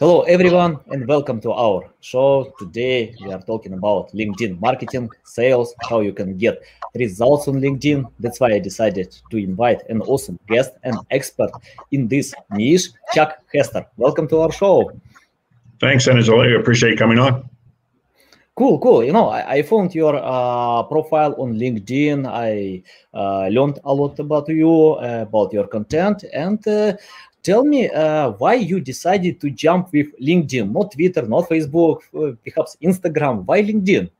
Hello, everyone, and welcome to our show. Today, we are talking about LinkedIn marketing, sales, how you can get results on LinkedIn. That's why I decided to invite an awesome guest and expert in this niche, Chuck Hester. Welcome to our show. Thanks, Angela. I appreciate coming on. Cool, cool. You know, I, I found your uh, profile on LinkedIn. I uh, learned a lot about you, uh, about your content, and uh, tell me uh, why you decided to jump with LinkedIn, not Twitter, not Facebook, uh, perhaps Instagram. Why LinkedIn?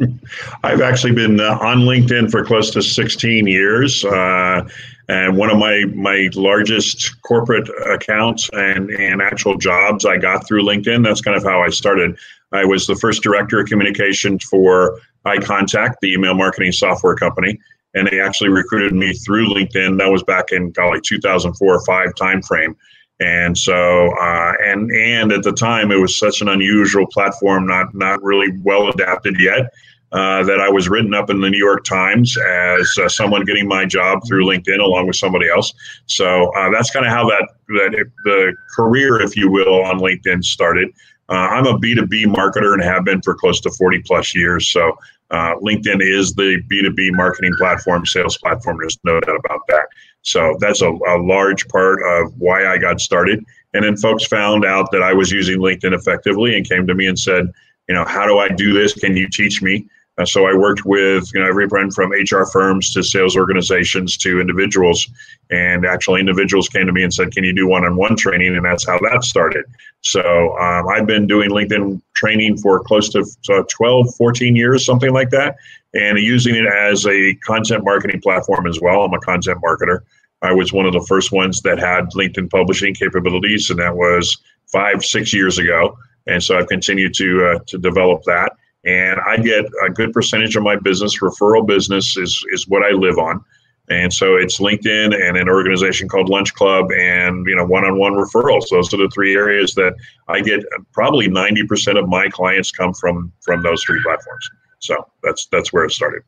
I've actually been uh, on LinkedIn for close to 16 years. Uh, and one of my, my largest corporate accounts and, and actual jobs I got through LinkedIn. That's kind of how I started. I was the first director of communications for iContact, the email marketing software company and they actually recruited me through LinkedIn. That was back in golly 2004 or five timeframe. And so, uh, and and at the time, it was such an unusual platform, not not really well adapted yet, uh, that I was written up in the New York Times as uh, someone getting my job through LinkedIn along with somebody else. So uh, that's kind of how that that the career, if you will, on LinkedIn started. Uh, I'm a B2B marketer and have been for close to 40 plus years. So uh, LinkedIn is the B2B marketing platform, sales platform. There's no doubt about that. So that's a, a, large part of why I got started. And then folks found out that I was using LinkedIn effectively and came to me and said, you know, how do I do this? Can you teach me? Uh, so I worked with you know everyone from HR firms to sales organizations to individuals, and actually individuals came to me and said, "Can you do one-on-one training?" And that's how that started. So um, I've been doing LinkedIn training for close to uh, 12, 14 years, something like that, and using it as a content marketing platform as well. I'm a content marketer. I was one of the first ones that had LinkedIn publishing capabilities, and that was five, six years ago. And so I've continued to uh, to develop that and I get a good percentage of my business. Referral business is is what I live on, and so it's LinkedIn and an organization called Lunch Club and you know one-on-one referrals. Those are the three areas that I get. Uh, probably ninety percent of my clients come from from those three platforms. So that's that's where it started.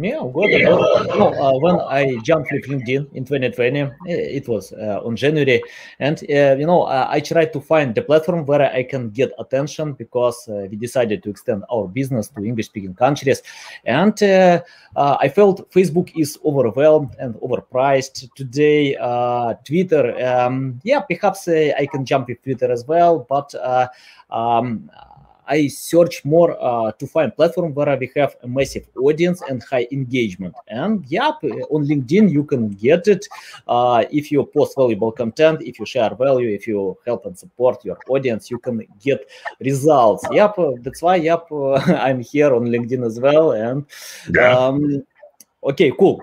Yeah, good. No, uh, when I jumped with LinkedIn in 2020, eh, it was uh, on January, and uh, you know uh, I tried to find the platform where I can get attention because uh, we decided to extend our business to English-speaking countries, and uh, I felt Facebook is overwhelmed and overpriced today. Twitter, um, yeah, perhaps I can jump with Twitter as well, but um, I search more uh, to find platform where we have a massive audience and high engagement. And yeah, on LinkedIn you can get it uh, if you post valuable content, if you share value, if you help and support your audience, you can get results. Yep, that's why yep I'm here on LinkedIn as well. And um, okay, cool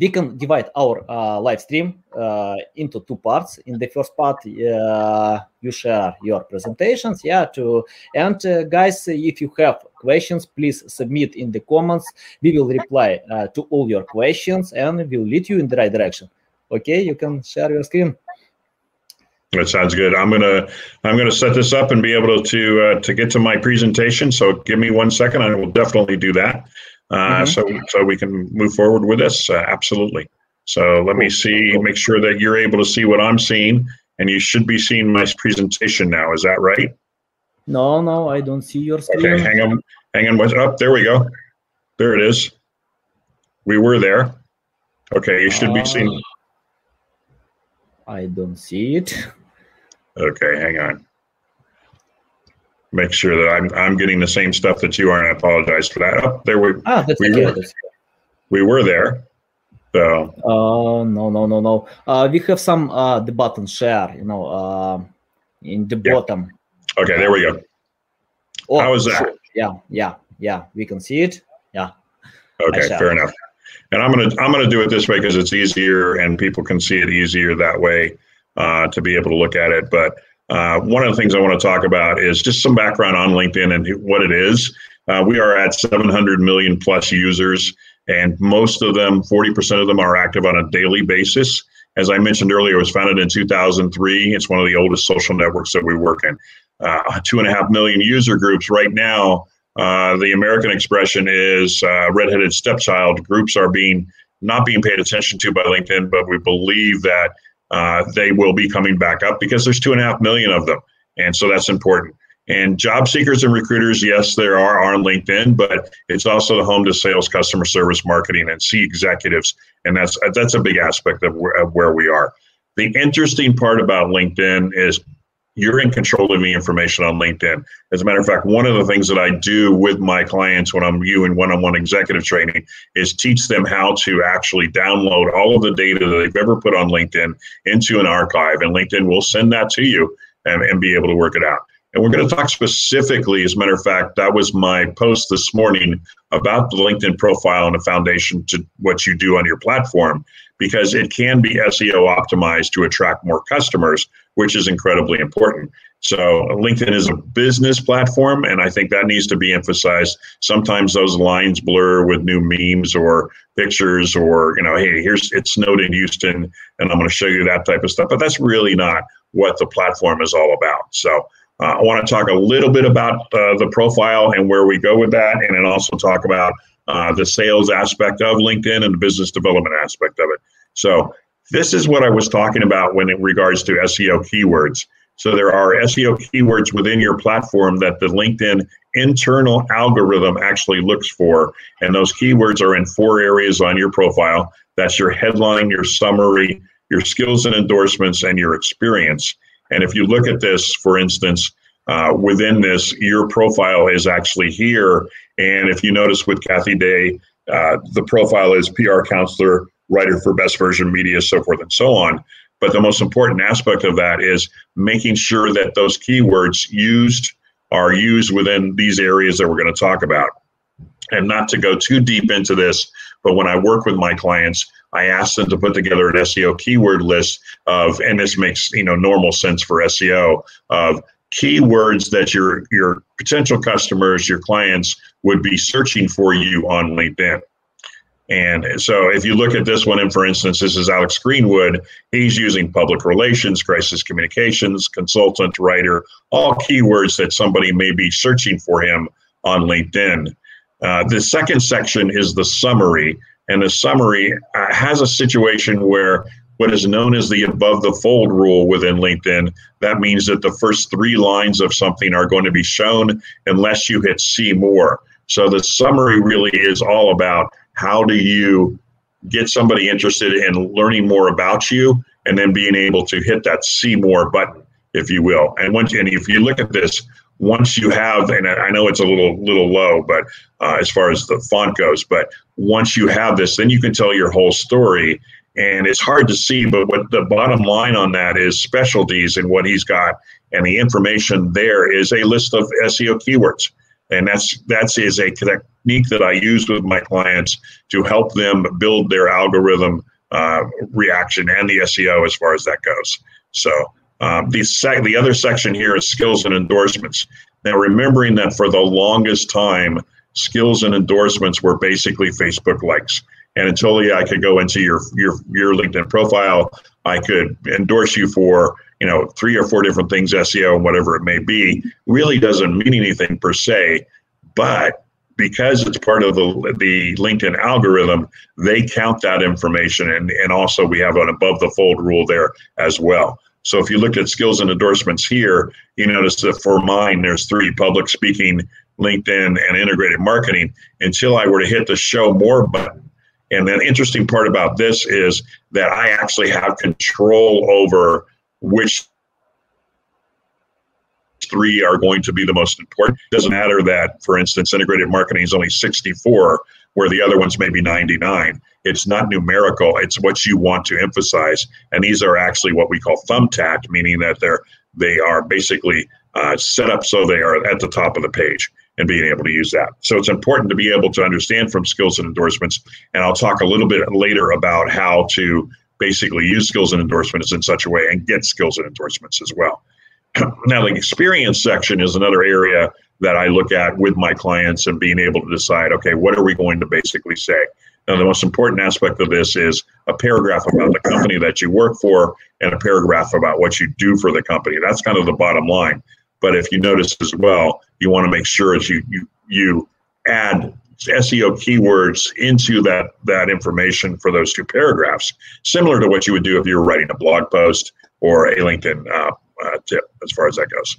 we can divide our uh, live stream uh, into two parts. In the first part, uh, you share your presentations, yeah. To and uh, guys, if you have questions, please submit in the comments. We will reply uh, to all your questions and we'll lead you in the right direction. Okay, you can share your screen. That sounds good. I'm gonna I'm gonna set this up and be able to uh, to get to my presentation. So give me one second. I will definitely do that. Uh, mm-hmm. so so we can move forward with this. Uh, absolutely. So let me see, make sure that you're able to see what I'm seeing, and you should be seeing my presentation now. Is that right? No, no, I don't see your screen. Okay, hang on, hang on. Up, oh, there we go. There it is. We were there. Okay, you should uh, be seeing. I don't see it. Okay, hang on make sure that I'm I'm getting the same stuff that you are, and I apologize for that. Oh, there we ah, that's we okay. were we were there. So uh no no no no. Uh we have some uh the button share, you know, uh in the yeah. bottom. Okay, there we go. Oh, How is that? Sure. Yeah, yeah, yeah. We can see it. Yeah. Okay, fair enough. And I'm gonna I'm gonna do it this way because it's easier and people can see it easier that way uh, to be able to look at it. But uh, one of the things I want to talk about is just some background on LinkedIn and what it is. Uh, we are at 700 million plus users, and most of them, 40% of them, are active on a daily basis. As I mentioned earlier, it was founded in 2003. It's one of the oldest social networks that we work in. Uh, two and a half million user groups right now. Uh, the American expression is uh, redheaded stepchild. Groups are being not being paid attention to by LinkedIn, but we believe that uh, they will be coming back up because there's two and a half million of them, and so that's important. And job seekers and recruiters, yes, there are on LinkedIn, but it's also the home to sales, customer service, marketing, and C executives, and that's that's a big aspect of where, of where we are. The interesting part about LinkedIn is you're in control of the information on LinkedIn. As a matter of fact, one of the things that I do with my clients when I'm doing one-on-one executive training is teach them how to actually download all of the data that they've ever put on LinkedIn into an archive, and LinkedIn will send that to you and, and be able to work it out. And we're going to talk specifically, as a matter of fact, that was my post this morning about the LinkedIn profile and the foundation to what you do on your platform, because it can be SEO optimized to attract more customers, which is incredibly important. So LinkedIn is a business platform, and I think that needs to be emphasized. Sometimes those lines blur with new memes or pictures, or you know, hey, here's it snowed in Houston, and I'm going to show you that type of stuff. But that's really not what the platform is all about. So uh, I want to talk a little bit about uh, the profile and where we go with that, and then also talk about uh, the sales aspect of LinkedIn and the business development aspect of it. So, this is what I was talking about when it regards to SEO keywords. So, there are SEO keywords within your platform that the LinkedIn internal algorithm actually looks for, and those keywords are in four areas on your profile. That's your headline, your summary, your skills and endorsements, and your experience. And if you look at this, for instance, uh, within this, your profile is actually here. And if you notice with Kathy Day, uh, the profile is PR counselor, writer for Best Version Media, so forth and so on. But the most important aspect of that is making sure that those keywords used are used within these areas that we're going to talk about. And not to go too deep into this, but when I work with my clients, I ask them to put together an SEO keyword list of, and this makes you know normal sense for SEO of keywords that your your potential customers, your clients would be searching for you on LinkedIn. And so if you look at this one, and for instance, this is Alex Greenwood, he's using public relations, crisis communications, consultant, writer, all keywords that somebody may be searching for him on LinkedIn. Uh, the second section is the summary. And the summary uh, has a situation where what is known as the above the fold rule within LinkedIn, that means that the first three lines of something are going to be shown unless you hit see more. So the summary really is all about how do you get somebody interested in learning more about you and then being able to hit that see more button, if you will. And once and if you look at this, once you have, and I know it's a little little low, but uh, as far as the font goes, but once you have this, then you can tell your whole story. And it's hard to see, but what the bottom line on that is specialties and what he's got, and the information there is a list of SEO keywords, and that's that's is a technique that I use with my clients to help them build their algorithm uh, reaction and the SEO as far as that goes. So um, the, sec- the other section here is skills and endorsements. Now, remembering that for the longest time, skills and endorsements were basically Facebook likes. And until I could go into your your your LinkedIn profile, I could endorse you for you know three or four different things, SEO and whatever it may be. Really doesn't mean anything per se, but because it's part of the the LinkedIn algorithm, they count that information, and and also we have an above the fold rule there as well. So if you look at skills and endorsements here, you notice that for mine, there's three public speaking, LinkedIn, and integrated marketing until I were to hit the show more button. And the interesting part about this is that I actually have control over which three are going to be the most important. It doesn't matter that, for instance, integrated marketing is only 64, where the other ones may be 99. It's not numerical, it's what you want to emphasize. And these are actually what we call thumbtacked, meaning that they're they are basically uh, set up so they are at the top of the page and being able to use that. So it's important to be able to understand from skills and endorsements. And I'll talk a little bit later about how to basically use skills and endorsements in such a way and get skills and endorsements as well. now, the experience section is another area that I look at with my clients and being able to decide, okay, what are we going to basically say? Now, the most important aspect of this is a paragraph about the company that you work for and a paragraph about what you do for the company. That's kind of the bottom line. But if you notice as well, you want to make sure as you you you add SEO keywords into that that information for those two paragraphs, similar to what you would do if you were writing a blog post or a LinkedIn uh, uh, tip, as far as that goes.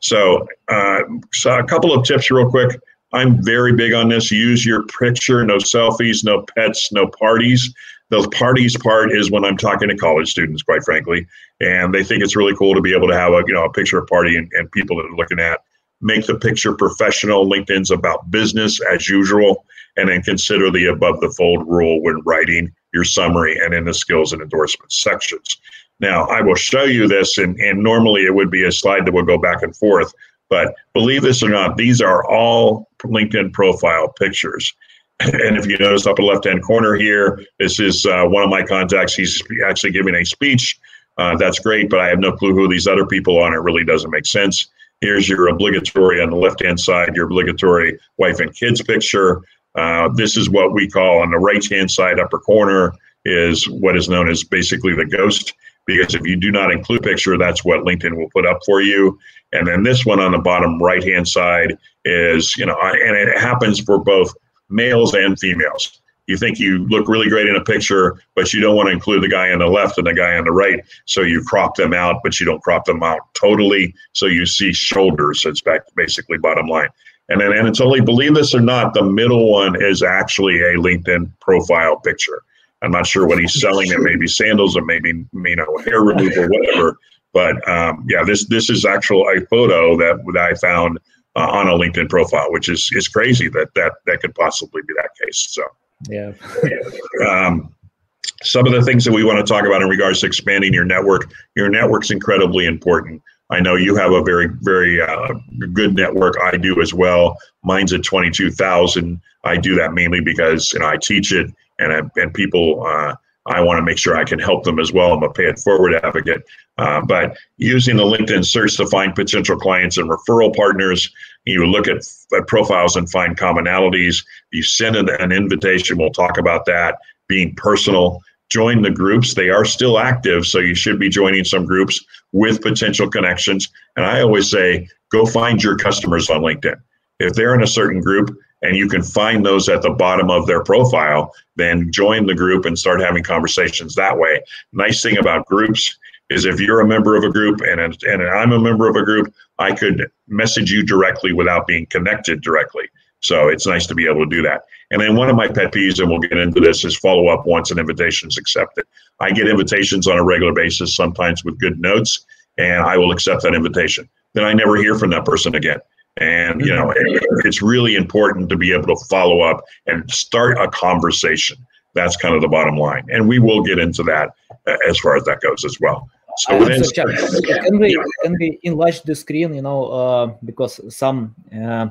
So, uh, so a couple of tips real quick. I'm very big on this. Use your picture, no selfies, no pets, no parties. The parties part is when I'm talking to college students, quite frankly, and they think it's really cool to be able to have a you know a picture of a party and, and people that are looking at. Make the picture professional. LinkedIn's about business as usual, and then consider the above the fold rule when writing your summary and in the skills and endorsements sections. Now, I will show you this, and, and normally it would be a slide that would go back and forth, but believe this or not, these are all LinkedIn profile pictures. And if you notice upper left hand corner here, this is uh, one of my contacts. He's actually giving a speech. Uh, that's great, but I have no clue who these other people are, and it really doesn't make sense. Here's your obligatory on the left hand side, your obligatory wife and kids picture. Uh, this is what we call on the right hand side upper corner is what is known as basically the ghost because if you do not include picture, that's what LinkedIn will put up for you. And then this one on the bottom right hand side is, you know, and it happens for both males and females. You think you look really great in a picture, but you don't want to include the guy on the left and the guy on the right. So you crop them out, but you don't crop them out totally. So you see shoulders. It's back basically bottom line. And then, and it's only, believe this or not, the middle one is actually a LinkedIn profile picture. I'm not sure what he's selling. It may be sandals, or maybe you know hair removal, whatever. But um, yeah, this this is actual a photo that that I found uh, on a LinkedIn profile, which is is crazy that that that could possibly be that case. So yeah. um, some of the things that we want to talk about in regards to expanding your network. Your network's incredibly important. I know you have a very, very uh, good network. I do as well. Mine's at 22,000. I do that mainly because you know I teach it and I, and people uh, I want to make sure I can help them as well. I'm a pay it forward advocate. Uh, but using the LinkedIn search to find potential clients and referral partners, you look at, at profiles and find commonalities. You send an, an invitation. We'll talk about that. Being personal. Join the groups. They are still active, so you should be joining some groups with potential connections. And I always say, go find your customers on LinkedIn. If they're in a certain group, and you can find those at the bottom of their profile, then join the group and start having conversations that way. Nice thing about groups is if you're a member of a group and, and I'm a member of a group, I could message you directly without being connected directly. So it's nice to be able to do that. And then one of my pet peeves, and we'll get into this, is follow up once an invitation is accepted. I get invitations on a regular basis, sometimes with good notes, and I will accept that invitation. Then I never hear from that person again. And, you know, it's really important to be able to follow up and start a conversation. That's kind of the bottom line. And we will get into that uh, as far as that goes as well. So within, can we can we enlarge the screen? You know, uh, because some uh,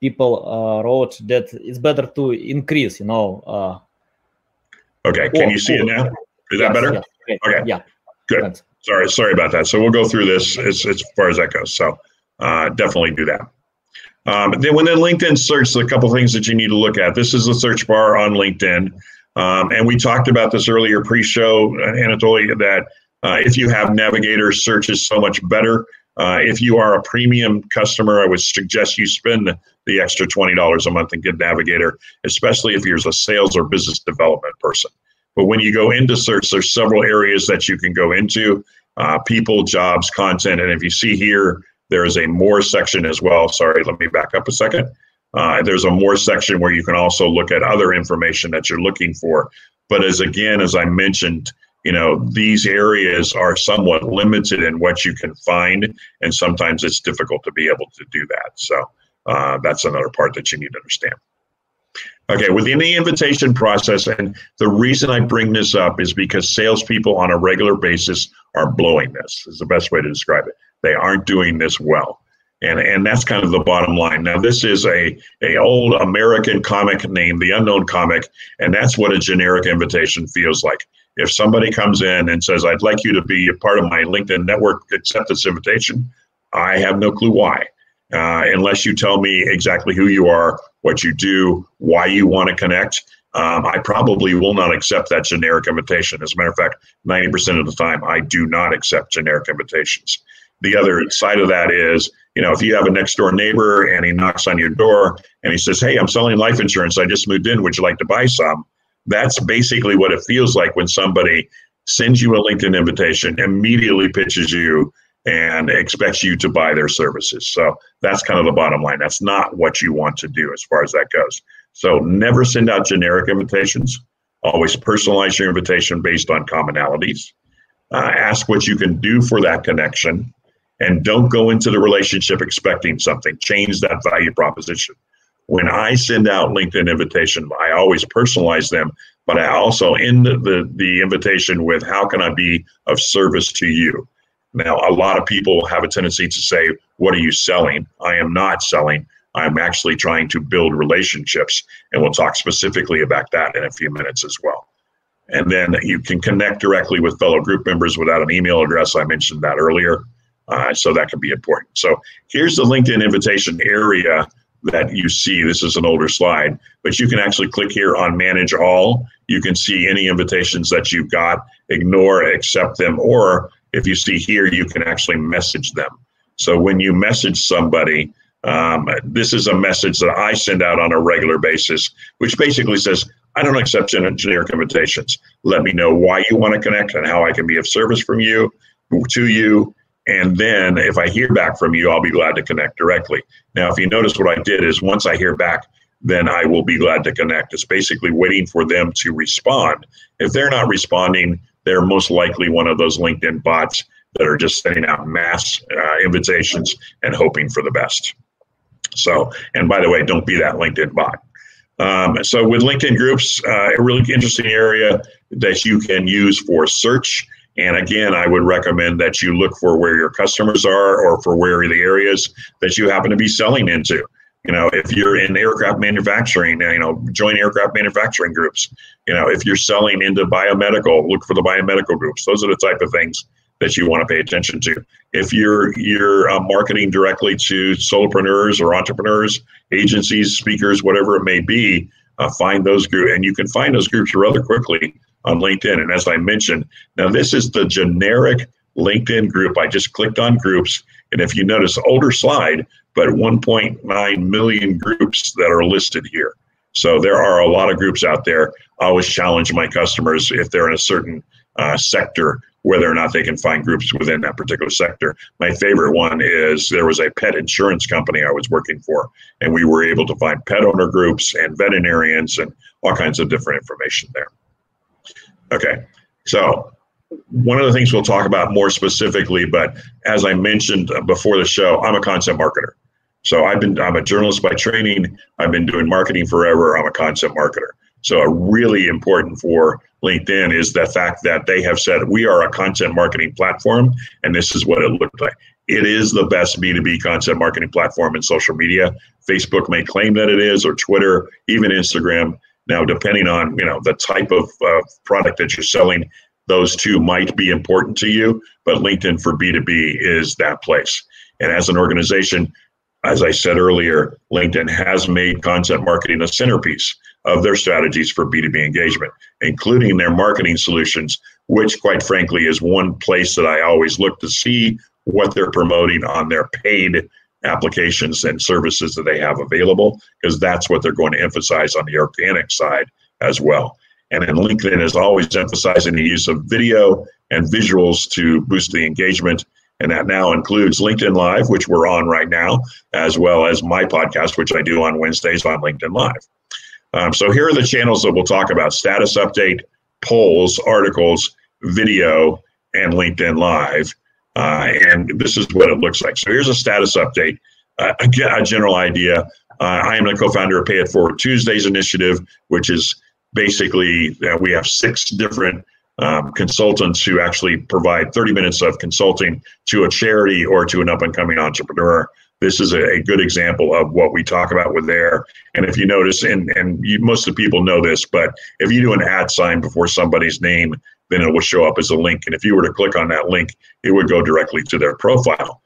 people uh, wrote that it's better to increase. You know. Uh, okay. Can or, you see or, it now? Is yes, that better? Yes, okay. Yeah. Good. Thanks. Sorry. Sorry about that. So we'll go through this as as far as that goes. So uh, definitely do that. Um, then when then LinkedIn search, a couple things that you need to look at. This is the search bar on LinkedIn. Um, and we talked about this earlier pre-show, uh, Anatoly, that uh, if you have Navigator, search is so much better. Uh, if you are a premium customer, I would suggest you spend the extra $20 a month and get Navigator, especially if you're a sales or business development person. But when you go into search, there's several areas that you can go into uh, people, jobs, content. And if you see here, there is a more section as well. Sorry, let me back up a second. Uh, there's a more section where you can also look at other information that you're looking for. But as again, as I mentioned, you know, these areas are somewhat limited in what you can find, and sometimes it's difficult to be able to do that. So uh, that's another part that you need to understand. Okay, within the invitation process, and the reason I bring this up is because salespeople on a regular basis are blowing this, is the best way to describe it. They aren't doing this well. And, and that's kind of the bottom line. Now, this is a, a old American comic named The Unknown Comic, and that's what a generic invitation feels like. If somebody comes in and says, I'd like you to be a part of my LinkedIn network, acceptance invitation, I have no clue why. Uh, unless you tell me exactly who you are, what you do, why you want to connect, um, I probably will not accept that generic invitation. As a matter of fact, 90% of the time, I do not accept generic invitations. The other side of that is, you know, if you have a next door neighbor and he knocks on your door and he says, Hey, I'm selling life insurance. I just moved in. Would you like to buy some? That's basically what it feels like when somebody sends you a LinkedIn invitation, immediately pitches you and expects you to buy their services. So that's kind of the bottom line. That's not what you want to do as far as that goes. So never send out generic invitations. Always personalize your invitation based on commonalities. Uh, ask what you can do for that connection and don't go into the relationship expecting something. Change that value proposition. When I send out LinkedIn invitation, I always personalize them, but I also end the, the, the invitation with how can I be of service to you? Now, a lot of people have a tendency to say, What are you selling? I am not selling. I'm actually trying to build relationships. And we'll talk specifically about that in a few minutes as well. And then you can connect directly with fellow group members without an email address. I mentioned that earlier. Uh, so that can be important. So here's the LinkedIn invitation area that you see. This is an older slide, but you can actually click here on manage all. You can see any invitations that you've got, ignore, accept them, or if you see here, you can actually message them. So when you message somebody, um, this is a message that I send out on a regular basis, which basically says, I don't accept generic invitations. Let me know why you want to connect and how I can be of service from you to you. And then if I hear back from you, I'll be glad to connect directly. Now, if you notice what I did is once I hear back, then I will be glad to connect. It's basically waiting for them to respond. If they're not responding, they're most likely one of those LinkedIn bots that are just sending out mass uh, invitations and hoping for the best. So, and by the way, don't be that LinkedIn bot. Um, so, with LinkedIn groups, uh, a really interesting area that you can use for search. And again, I would recommend that you look for where your customers are or for where the areas that you happen to be selling into. You know, if you're in aircraft manufacturing, you know, join aircraft manufacturing groups. You know, if you're selling into biomedical, look for the biomedical groups. Those are the type of things that you want to pay attention to. If you're you're uh, marketing directly to solopreneurs or entrepreneurs, agencies, speakers, whatever it may be, uh, find those groups, and you can find those groups rather quickly on LinkedIn. And as I mentioned, now this is the generic LinkedIn group. I just clicked on groups, and if you notice, older slide, but 1.9 million groups that are listed here. So there are a lot of groups out there. I always challenge my customers if they're in a certain uh, sector, whether or not they can find groups within that particular sector. My favorite one is there was a pet insurance company I was working for, and we were able to find pet owner groups and veterinarians and all kinds of different information there. Okay, so one of the things we'll talk about more specifically, but as I mentioned uh, before the show, I'm a content marketer. So I've been I'm a journalist by training. I've been doing marketing forever. I'm a content marketer. So a really important for LinkedIn is the fact that they have said we are a content marketing platform, and this is what it looked like. It is the best B2B content marketing platform in social media. Facebook may claim that it is, or Twitter, even Instagram. Now, depending on you know the type of uh, product that you're selling, those two might be important to you. But LinkedIn for B2B is that place. And as an organization, as I said earlier, LinkedIn has made content marketing a centerpiece of their strategies for B2B engagement, including their marketing solutions, which, quite frankly, is one place that I always look to see what they're promoting on their paid applications and services that they have available, because that's what they're going to emphasize on the organic side as well. And then LinkedIn is always emphasizing the use of video and visuals to boost the engagement and that now includes LinkedIn Live, which we're on right now, as well as my podcast, which I do on Wednesdays on LinkedIn Live. Um, so here are the channels that we'll talk about status update, polls, articles, video, and LinkedIn Live. Uh, and this is what it looks like. So here's a status update. Uh, a general idea. Uh, I am the co-founder of Pay It Forward Tuesdays initiative, which is basically we have six different um, consultants who actually provide 30 minutes of consulting to a charity or to an up and coming entrepreneur. This is a, a, good example of what we talk about with there. And if you notice, and, and you, most of the people know this, but if you do an at sign before somebody's name, then it will show up as a link. And if you were to click on that link, it would go directly to their profile.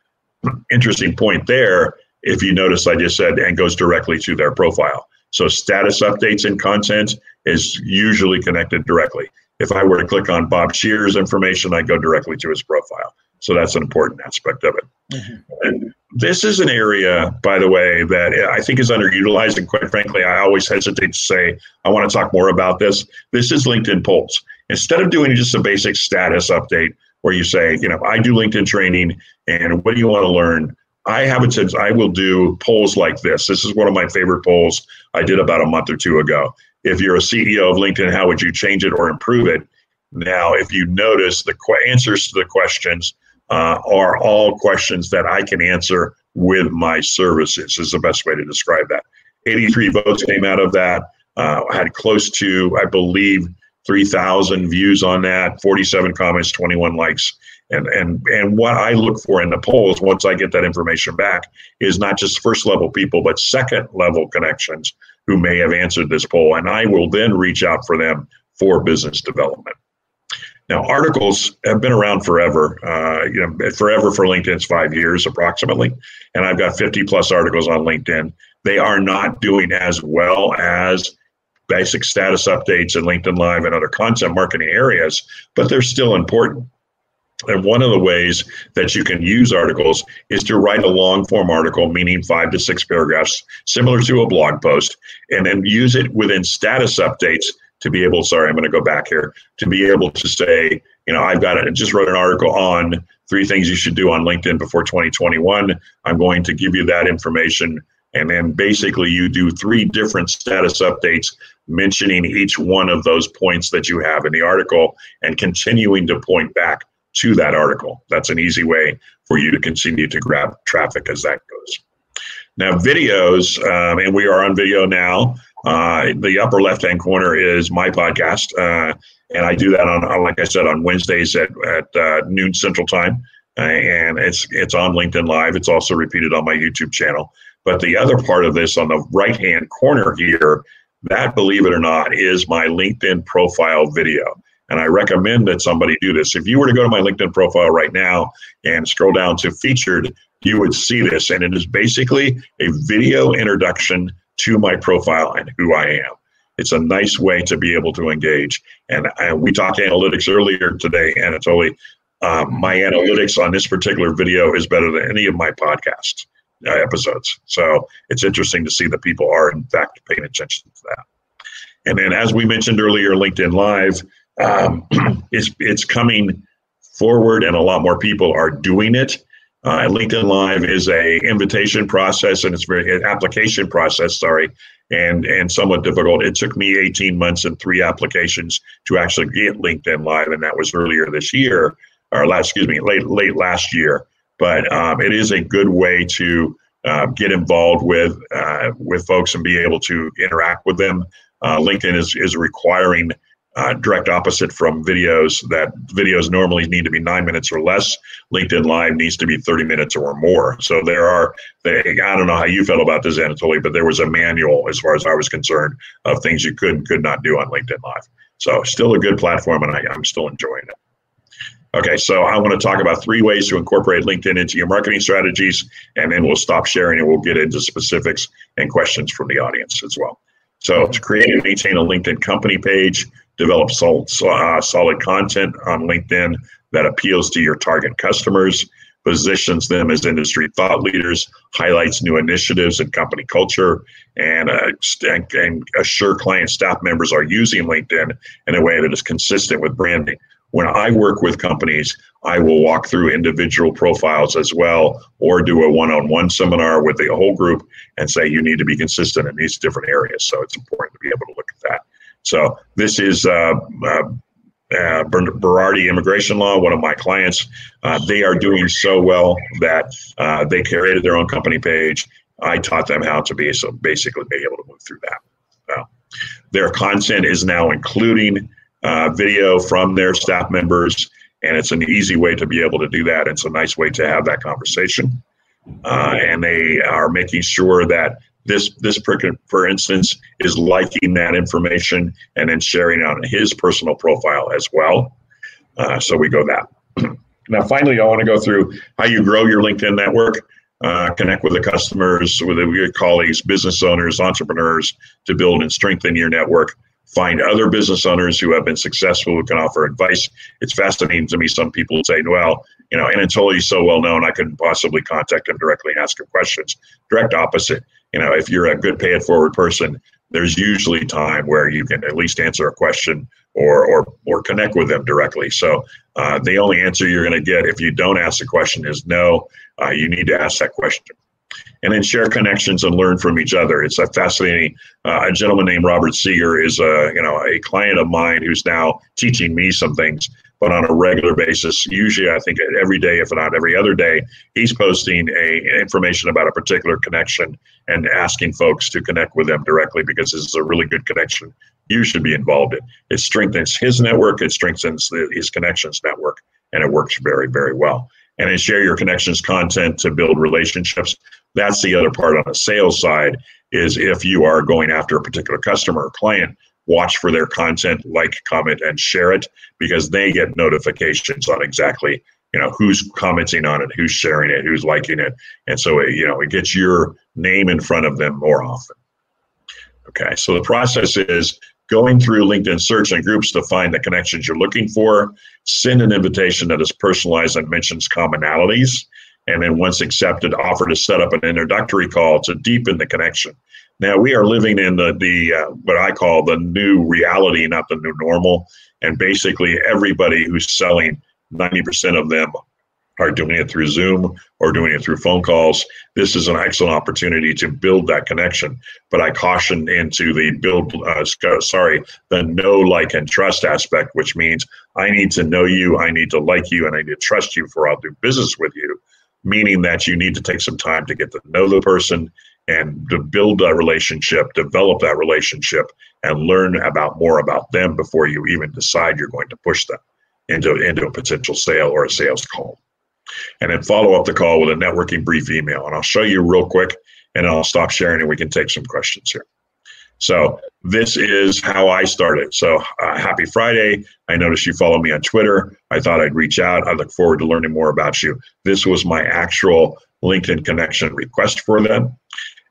Interesting point there. If you notice, I just said, and goes directly to their profile. So status updates and content is usually connected directly. If I were to click on Bob Shear's information, I go directly to his profile. So that's an important aspect of it. Mm-hmm. this is an area, by the way, that I think is underutilized. And quite frankly, I always hesitate to say, I want to talk more about this. This is LinkedIn polls. Instead of doing just a basic status update where you say, you know, I do LinkedIn training and what do you want to learn? I have it since I will do polls like this. This is one of my favorite polls I did about a month or two ago. If you're a CEO of LinkedIn, how would you change it or improve it? Now, if you notice, the qu- answers to the questions uh, are all questions that I can answer with my services, is the best way to describe that. 83 votes came out of that. Uh, had close to, I believe, 3,000 views on that, 47 comments, 21 likes. And, and, and what I look for in the polls, once I get that information back, is not just first level people, but second level connections who may have answered this poll. And I will then reach out for them for business development. Now, articles have been around forever. Uh, you know, forever for LinkedIn is five years approximately, and I've got 50 plus articles on LinkedIn. They are not doing as well as basic status updates in LinkedIn Live and other content marketing areas, but they're still important. And one of the ways that you can use articles is to write a long form article, meaning five to six paragraphs, similar to a blog post, and then use it within status updates to be able, sorry, I'm going to go back here, to be able to say, you know, I've got it, I just wrote an article on three things you should do on LinkedIn before 2021. I'm going to give you that information. And then basically you do three different status updates mentioning each one of those points that you have in the article and continuing to point back to that article. That's an easy way for you to continue to grab traffic as that goes. Now, videos, um, and we are on video now. Uh, the upper left hand corner is my podcast, uh, and I do that on, like I said, on Wednesdays at, at uh, noon Central Time, and it's it's on LinkedIn Live. It's also repeated on my YouTube channel. But the other part of this on the right hand corner here, that believe it or not, is my LinkedIn profile video. And I recommend that somebody do this. If you were to go to my LinkedIn profile right now and scroll down to featured, you would see this. And it is basically a video introduction to my profile and who I am. It's a nice way to be able to engage. And, and we talked analytics earlier today, Anatoly. Um, my analytics on this particular video is better than any of my podcast uh, episodes. So it's interesting to see that people are, in fact, paying attention to that. And then, as we mentioned earlier, LinkedIn Live um, it's it's coming forward, and a lot more people are doing it. Uh, LinkedIn Live is a invitation process and it's very an application process. Sorry, and and somewhat difficult. It took me 18 months and three applications to actually get LinkedIn Live, and that was earlier this year, or last excuse me, late late last year. But um, it is a good way to uh, get involved with uh, with folks and be able to interact with them. Uh, LinkedIn is is requiring uh, direct opposite from videos that videos normally need to be nine minutes or less. Linkedin live needs to be 30 minutes or more. So there are they, i don't know how you felt about this anatoly but there was a manual as far as i was concerned of things you could and could not do on linkedin live. So still a good platform and I, i'm still enjoying it Okay, so I want to talk about three ways to incorporate LinkedIn into your marketing strategies, and then we'll stop sharing and we'll get into specifics and questions from the audience as well. So, to create and maintain a LinkedIn company page, develop sol- uh, solid content on LinkedIn that appeals to your target customers, positions them as industry thought leaders, highlights new initiatives and company culture, and, uh, and assure client staff members are using LinkedIn in a way that is consistent with branding. When I work with companies, I will walk through individual profiles as well, or do a one on one seminar with the whole group and say, you need to be consistent in these different areas. So it's important to be able to look at that. So this is uh, uh, uh, Berardi Immigration Law, one of my clients. Uh, they are doing so well that uh, they created their own company page. I taught them how to be so basically be able to move through that. their content is now including uh, video from their staff members, and it's an easy way to be able to do that. It's a nice way to have that conversation. Uh, and they are making sure that this this person, for instance is liking that information and then sharing on his personal profile as well uh, so we go that now finally i want to go through how you grow your linkedin network uh, connect with the customers, with your colleagues, business owners, entrepreneurs to build and strengthen your network. Find other business owners who have been successful who can offer advice. It's fascinating to me. Some people say, well, you know, Anatoly's so well known, I couldn't possibly contact him directly and ask him questions. Direct opposite. You know, if you're a good pay it forward person, there's usually time where you can at least answer a question or or or connect with them directly. So uh, the only answer you're going to get if you don't ask the question is no. Uh, you need to ask that question, and then share connections and learn from each other. It's a fascinating. Uh, a gentleman named Robert Seeger is a you know a client of mine who's now teaching me some things but on a regular basis. Usually, I think every day, if not every other day, he's posting a information about a particular connection and asking folks to connect with them directly because this is a really good connection. You should be involved in. It strengthens his network. It strengthens the, his connections network, and it works very, very well. And then share your connections content to build relationships. That's the other part on the sales side. Is if you are going after a particular customer or client, watch for their content, like, comment, and share it because they get notifications on exactly you know who's commenting on it, who's sharing it, who's liking it, and so it, you know it gets your name in front of them more often. Okay, so the process is going through LinkedIn search and groups to find the connections you're looking for. Send an invitation that is personalized and mentions commonalities. And then once accepted, offer to set up an introductory call to deepen the connection. Now we are living in the the uh, what I call the new reality, not the new normal. And basically, everybody who's selling, ninety percent of them are doing it through Zoom or doing it through phone calls. This is an excellent opportunity to build that connection. But I caution into the build, uh, sorry, the know, like, and trust aspect, which means I need to know you, I need to like you, and I need to trust you before I'll do business with you. Meaning that you need to take some time to get to know the person and to build that relationship, develop that relationship, and learn about more about them before you even decide you're going to push them into, into a potential sale or a sales call. And then follow up the call with a networking brief email. And I'll show you real quick and I'll stop sharing and we can take some questions here. So this is how I started. So uh, happy Friday. I noticed you follow me on Twitter. I thought I'd reach out. I look forward to learning more about you. This was my actual LinkedIn connection request for them.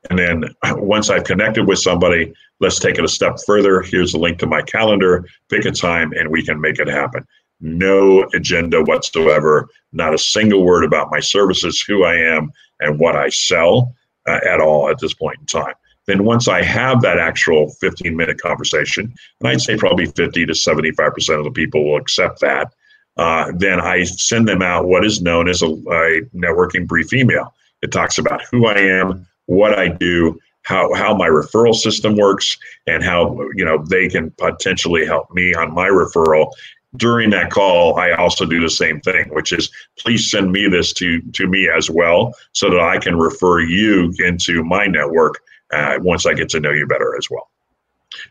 And then once I've connected with somebody, let's take it a step further. Here's a link to my calendar. Pick a time and we can make it happen. No agenda whatsoever, not a single word about my services, who I am, and what I sell uh, at all at this point in time. Then, once I have that actual 15 minute conversation, and I'd say probably 50 to 75% of the people will accept that, uh, then I send them out what is known as a, a networking brief email. It talks about who I am, what I do, how how my referral system works, and how you know they can potentially help me on my referral. During that call, I also do the same thing, which is please send me this to to me as well, so that I can refer you into my network uh, once I get to know you better as well.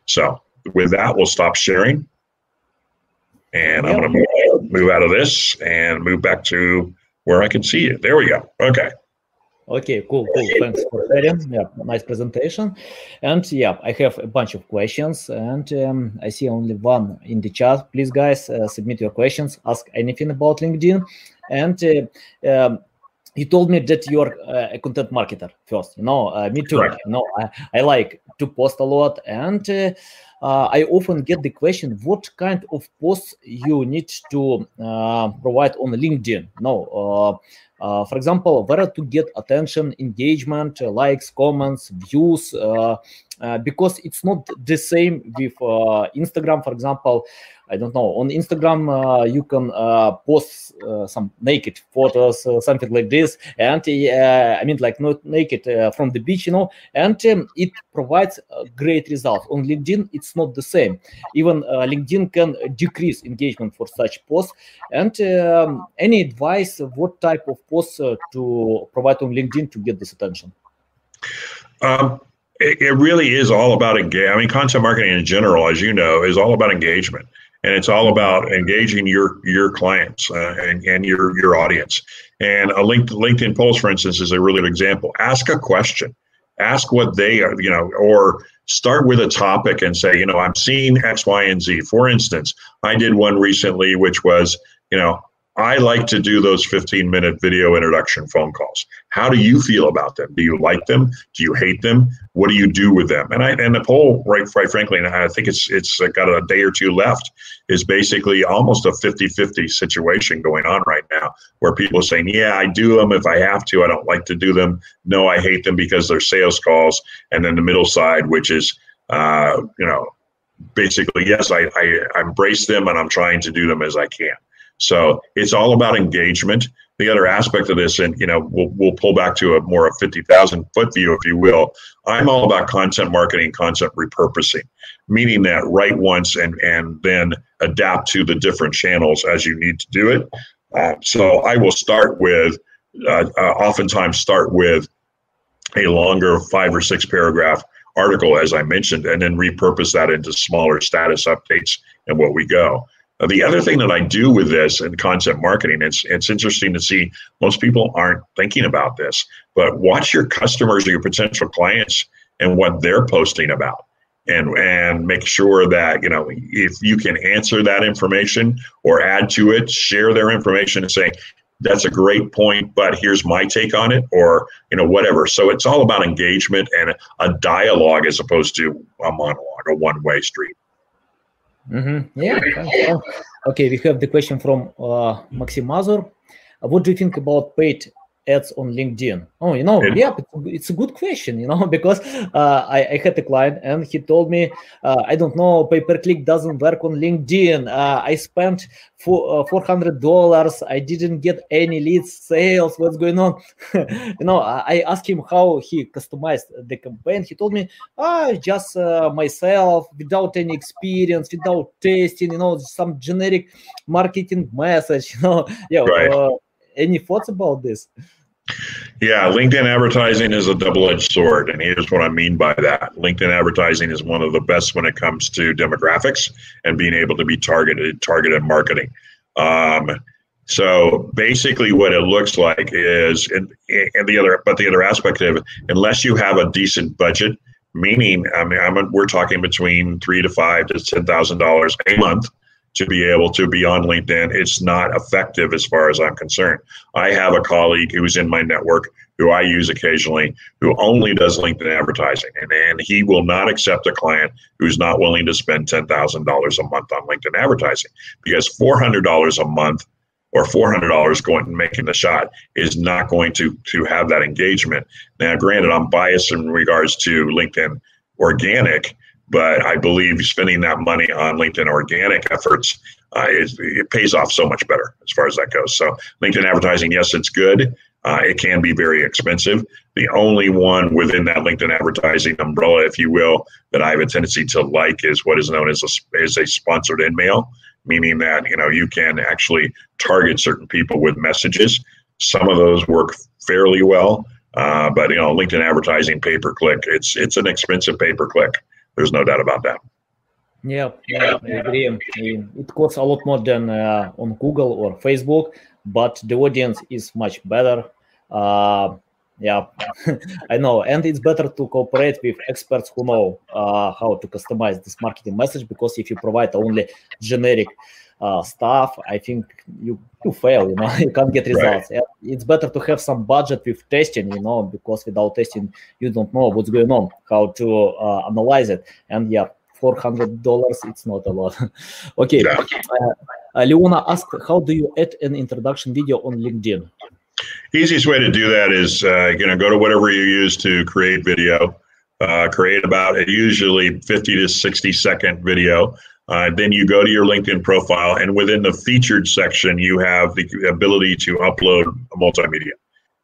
So with that, we'll stop sharing, and I'm going to move, move out of this and move back to where I can see you. There we go. Okay. Okay, cool, cool. Thanks for sharing. Yeah, nice presentation. And yeah, I have a bunch of questions, and um, I see only one in the chat. Please, guys, uh, submit your questions. Ask anything about LinkedIn. And uh, um, you told me that you're uh, a content marketer first. You know, uh, me too. You know, I, I like to post a lot, and uh, uh, I often get the question, what kind of posts you need to provide on LinkedIn? No uh, for example, where to get attention, engagement, uh, likes, comments, views, uh, uh because it's not the same with uh, Instagram, for example. I don't know. On Instagram, uh, you can uh, post uh, some naked photos, uh, something like this, and uh, I mean, like not naked uh, from the beach, you know, and um, it provides great results. On LinkedIn, it's not the same. Even LinkedIn can decrease engagement for such posts. And um, any advice? What type of posts to provide on LinkedIn to get this attention? Um, it, it really is all about engagement. I mean, content marketing in general, as you know, is all about engagement and it's all about engaging your your clients uh, and, and your your audience. And a linked LinkedIn post, for instance, is a really good example. Ask a question, ask what they are, you know, or start with a topic and say, you know, I'm seeing X, Y, and Z. For instance, I did one recently, which was, you know, I like to do those 15 minute video introduction phone calls. How do you feel about them? Do you like them? Do you hate them? What do you do with them? And I and the poll, right, quite frankly, and I think it's it's got a day or two left, is basically almost a 50-50 situation going on right now, where people are saying, "Yeah, I do them if I have to. I don't like to do them. No, I hate them because they're sales calls." And then the middle side, which is, uh, you know, basically, yes, I, I embrace them and I'm trying to do them as I can. So it's all about engagement. The other aspect of this, and you know, we'll, we'll pull back to a more of 50,000 foot view, if you will. I'm all about content marketing, content repurposing, meaning that write once and, and then adapt to the different channels as you need to do it. Uh, so I will start with, uh, uh, oftentimes start with a longer five or six paragraph article, as I mentioned, and then repurpose that into smaller status updates and what we go. The other thing that I do with this and content marketing, it's it's interesting to see most people aren't thinking about this, but watch your customers or your potential clients and what they're posting about. And, and make sure that you know if you can answer that information or add to it share their information and say that's a great point but here's my take on it or you know whatever so it's all about engagement and a dialogue as opposed to a monologue a one-way street Mm-hmm. Yeah. okay, we have the question from uh, Maxim Mazur. What do you think about paid ads on LinkedIn? Oh, you know, yeah, it's a good question, you know, because uh, I, I, had a client and he told me, uh, I don't know, pay per click doesn't work on LinkedIn. Uh, I spent for, uh, $400. I didn't get any leads, sales. What's going on? you know, I asked him how he customized the campaign. He told me, ah, just uh, myself without any experience, without testing, you know, some generic marketing message, you know, yeah. Right. Uh, any thoughts about this? Yeah, LinkedIn advertising is a double edged sword. And here's what I mean by that LinkedIn advertising is one of the best when it comes to demographics and being able to be targeted, targeted marketing. Um, so basically, what it looks like is, and, and the other, but the other aspect of it, unless you have a decent budget, meaning, I mean, I'm, we're talking between three to five to ten thousand dollars a month to be able to be on LinkedIn. It's not effective as far as I'm concerned. I have a colleague who's in my network who I use occasionally who only does LinkedIn advertising. And, and he will not accept a client who's not willing to spend $10,000 a month on LinkedIn advertising because $400 a month or $400 going and making the shot is not going to, to have that engagement. Now, granted, I'm biased in regards to LinkedIn organic but I believe spending that money on LinkedIn organic efforts uh, is, it pays off so much better as far as that goes. So LinkedIn advertising, yes, it's good. Uh, it can be very expensive. The only one within that LinkedIn advertising umbrella, if you will, that I have a tendency to like is what is known as a, as a sponsored email, meaning that you know you can actually target certain people with messages. Some of those work fairly well, uh, but you know LinkedIn advertising pay per click, it's it's an expensive pay per click. There's no doubt about that. Yeah, yeah, I agree. It costs a lot more than uh, on Google or Facebook, but the audience is much better. Uh, yeah, I know, and it's better to cooperate with experts who know uh, how to customize this marketing message because if you provide only generic uh, stuff, I think you you fail. You know, you can't get results. Right. It's better to have some budget with testing. You know, because without testing, you don't know what's going on, how to uh, analyze it, and yeah. Four hundred dollars. It's not a lot. okay. Yeah. Uh, Leona asked, "How do you add an introduction video on LinkedIn?" Easiest way to do that is uh, you know go to whatever you use to create video. Uh, create about a usually 50 to 60 second video uh, then you go to your LinkedIn profile, and within the featured section, you have the ability to upload multimedia.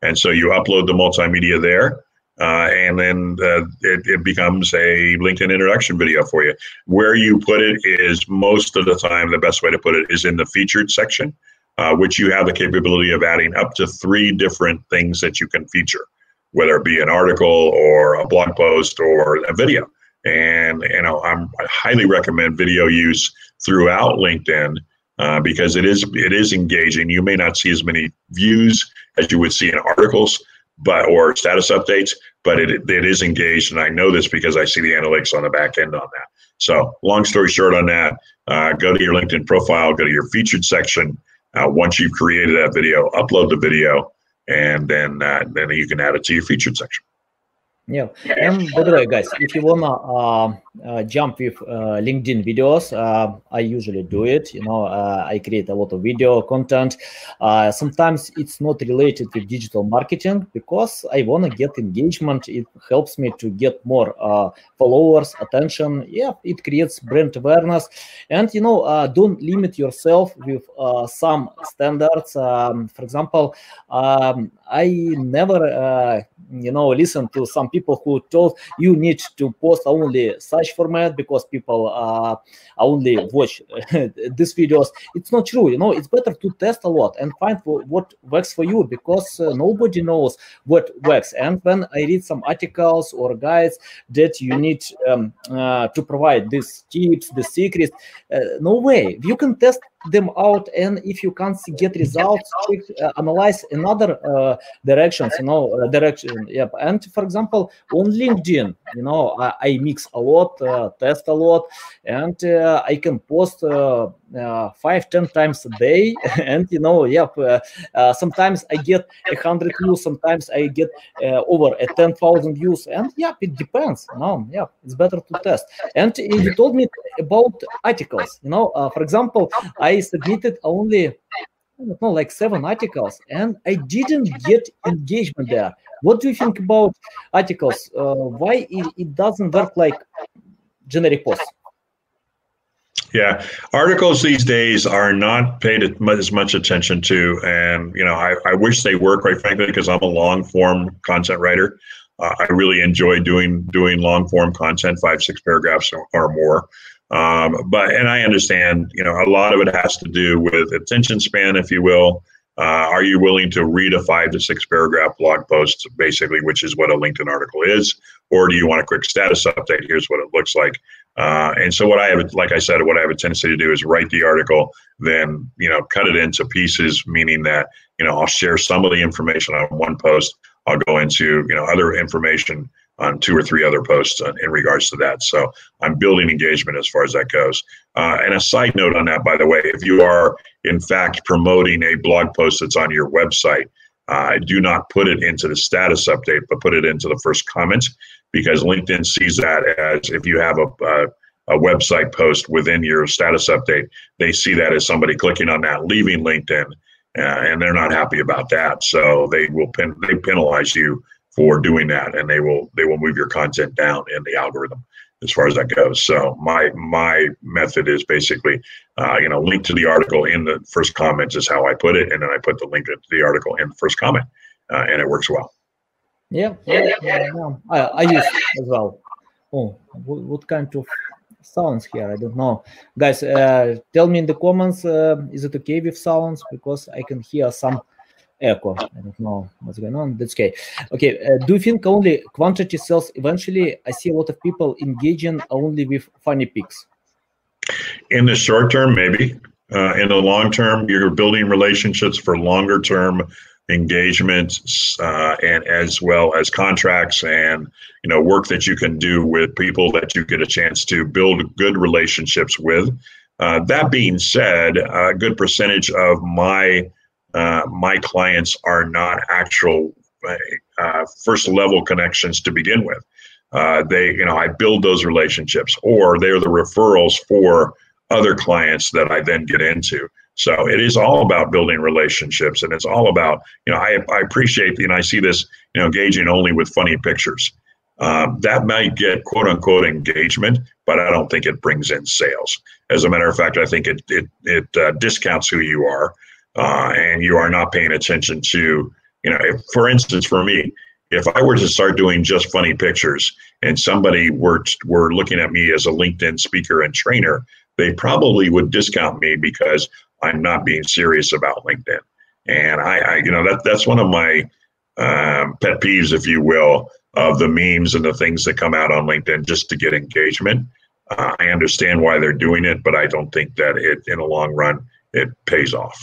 And so you upload the multimedia there, uh, and then uh, it, it, becomes a LinkedIn introduction video for you. Where you put it is most of the time the best way to put it is in the featured section, uh, which you have the capability of adding up to three different things that you can feature, whether it be an article or a blog post or a video. And you know, I'm, I highly recommend video use throughout LinkedIn uh, because it is it is engaging. You may not see as many views as you would see in articles, but or status updates, but it it is engaged, and I know this because I see the analytics on the back end on that. So, long story short, on that, uh, go to your LinkedIn profile, go to your featured section, Uh, once you've created that video, upload the video, and then uh, then you can add it to your featured section. Yeah, and by the way, guys, if you wanna uh, uh, jump with uh, LinkedIn videos, uh, I usually do it. You know, uh, I create a lot of video content. Uh, sometimes it's not related to digital marketing because I wanna get engagement. It helps me to get more followers, attention. Yeah, it creates brand awareness, and you know, don't limit yourself with some standards. Um, for example, um, I never, you know, listen to some people who told you need to post only such format because people uh, only watch these videos. It's not true. You know, it's better to test a lot and find what works for you because uh, nobody knows what works. And when I read some articles or guides that you need um, uh, to provide these tips, the secrets, uh, no way. You can test them out and if you can't get results check, uh, analyze another uh, directions you know uh, direction yep. And for example on linkedin you know i, I mix a lot uh, test a lot and uh, i can post five ten times a day. And you know yep sometimes i get a hundred views sometimes i get over a 10000 views. And yep it depends know yeah it's better to test. And you told me about articles you know for example i submitted only don't know, like seven articles, and I didn't get engagement there. What do you think about articles? Uh, why it, it doesn't work like generic posts? Yeah, articles these days are not paid as much attention to, and you know, I, I wish they were, quite frankly, because I'm a long form content writer. Uh, I really enjoy doing doing long form content, five six paragraphs or, or more. Um, but and I understand, you know, a lot of it has to do with attention span, if you will. Uh, are you willing to read a five to six paragraph blog post, basically, which is what a LinkedIn article is, or do you want a quick status update? Here's what it looks like. Uh, and so, what I have, like I said, what I have a tendency to do is write the article, then you know, cut it into pieces, meaning that you know, I'll share some of the information on one post. I'll go into you know other information on two or three other posts in regards to that. So I'm building engagement as far as that goes. Uh, and a side note on that, by the way, if you are in fact promoting a blog post that's on your website, uh, do not put it into the status update, but put it into the first comment because LinkedIn sees that as if you have a, a a website post within your status update, they see that as somebody clicking on that, leaving LinkedIn, uh, and they're not happy about that. So they will pen, they penalize you for doing that, and they will they will move your content down in the algorithm as far as that goes. So my my method is basically, uh, you know, link to the article in the first comment is how I put it, and then I put the link to the article in the first comment, uh, and it works well. Yeah, yeah, yeah. yeah. I, I use as well. Oh, what, what, kind of sounds here? I don't know, guys. Uh, tell me in the comments. Uh, is it okay with sounds because I can hear some echo. I don't know what's going on. That's okay. Okay. Uh, do you think only quantity sells eventually? I see a lot of people engaging only with funny pics. In the short term, maybe. Uh, in the long term, you're building relationships for longer term engagements uh, and as well as contracts and you know work that you can do with people that you get a chance to build good relationships with. Uh, that being said, a good percentage of my uh, my clients are not actual uh, first level connections to begin with. Uh, they, you know, I build those relationships, or they're the referrals for other clients that I then get into. So it is all about building relationships, and it's all about, you know, I, I appreciate, and I see this, you know, engaging only with funny pictures. Um, that might get quote unquote engagement, but I don't think it brings in sales. As a matter of fact, I think it it it uh, discounts who you are uh, and you are not paying attention to, you know, if, for instance, for me, if I were to start doing just funny pictures and somebody were were looking at me as a LinkedIn speaker and trainer, they probably would discount me because I'm not being serious about LinkedIn. And I, I you know, that that's one of my um, pet peeves, if you will, of the memes and the things that come out on LinkedIn just to get engagement. Uh, I understand why they're doing it, but I don't think that it, in the long run, it pays off.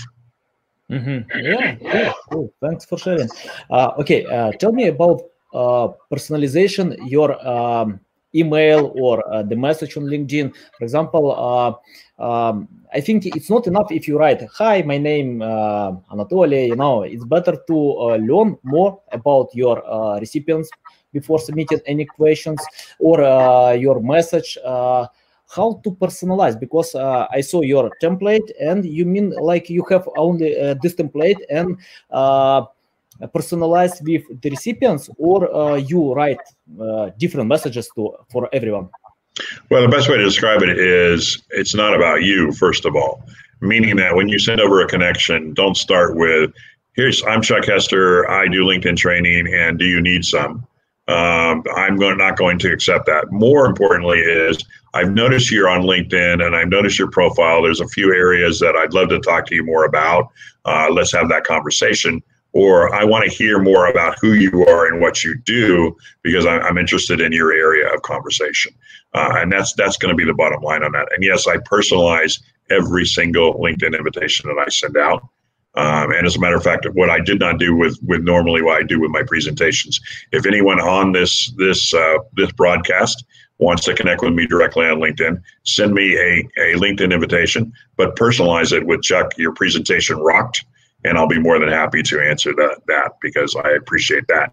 Mm-hmm. Yeah, cool, cool. Thanks for sharing. Uh, okay, uh, tell me about uh, personalization. Your um, email or uh, the message on LinkedIn. For example, uh, um, I think it's not enough if you write, "Hi, my name uh, Anatoly." You know, it's better to learn more about your recipients before submitting any questions or your message. How to personalize because I saw your template and you mean like you have only this template and personalized with the recipients or uh, you write uh, different messages to for everyone? Well the best way to describe it is it's not about you first of all. Meaning that when you send over a connection don't start with here's i'm chuck hester i do linkedin training and do you need some? Um, i'm going, not going to accept that. More importantly is i've noticed you're on linkedin and i've noticed your profile there's a few areas that i'd love to talk to you more about uh, let's have that conversation or I want to hear more about who you are and what you do because I'm interested in your area of conversation. Uh, and that's that's going to be the bottom line on that. And yes, I personalize every single LinkedIn invitation that I send out. Um, and as a matter of fact, what I did not do with with normally what I do with my presentations. If anyone on this this uh, this broadcast wants to connect with me directly on LinkedIn, send me a, a LinkedIn invitation, but personalize it with Chuck. Your presentation rocked and I'll be more than happy to answer that that because I appreciate that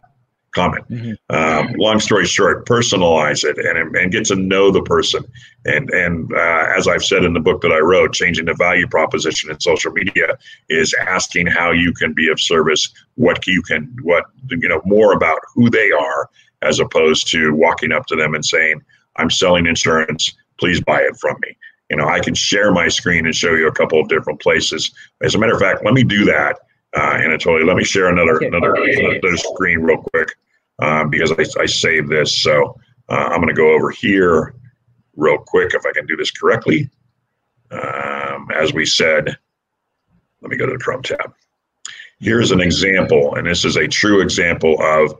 comment. Mm-hmm. Um, long story short, personalize it and and get to know the person. And and uh, as I've said in the book that I wrote, changing the value proposition in social media is asking how you can be of service, what you can, what you know, more about who they are, as opposed to walking up to them and saying, "I'm selling insurance. Please buy it from me." you know, I can share my screen and show you a couple of different places. As a matter of fact, let me do that, uh, Anatoly. Let me share another another, another screen real quick um, because I, I saved this. So uh, I'm going to go over here real quick if I can do this correctly. Um, as we said, let me go to the Chrome tab. Here's an example, and this is a true example of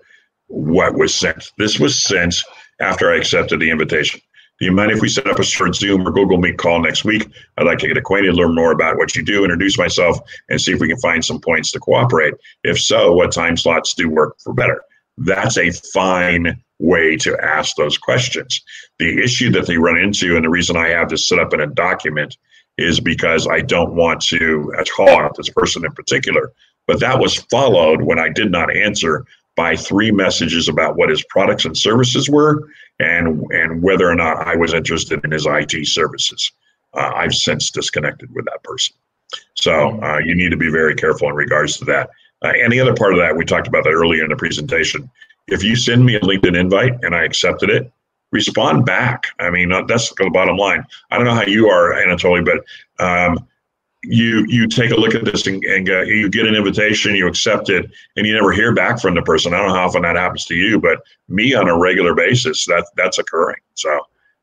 what was sent. This was sent after I accepted the invitation. Do you mind if we set up a short Zoom or Google Meet call next week? I'd like to get acquainted, learn more about what you do, introduce myself, and see if we can find some points to cooperate. If so, what time slots do work for better? That's a fine way to ask those questions. The issue that they run into, and the reason I have this set up in a document, is because I don't want to out this person in particular. But that was followed when I did not answer by three messages about what his products and services were and and whether or not I was interested in his IT services. Uh, I've since disconnected with that person. So uh, you need to be very careful in regards to that. Uh, and the other part of that, we talked about that earlier in the presentation. If you send me a LinkedIn invite and I accepted it, respond back. I mean, that's the bottom line. I don't know how you are, Anatoly, but um, you you take a look at this and, and uh, you get an invitation, you accept it, and you never hear back from the person. I don't know how often that happens to you, but me on a regular basis, that that's occurring. So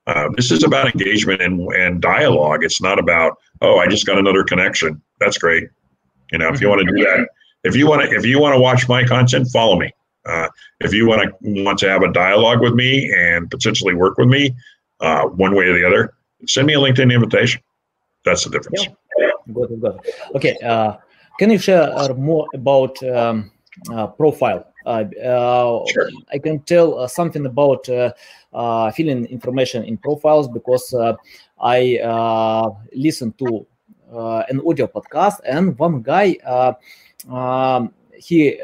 uh, this is about engagement and and dialogue. It's not about oh, I just got another connection. That's great. You know, if you want to do that, if you want to if you want to watch my content, follow me. Uh, if you want to want to have a dialogue with me and potentially work with me, uh, one way or the other, send me a LinkedIn invitation. That's the difference. Yeah. Got it, got it. Okay, uh, can you share uh, more about um, uh, profile? Uh, uh, sure. I can tell uh, something about filling information in profiles because I listened to an audio podcast and one guy um, he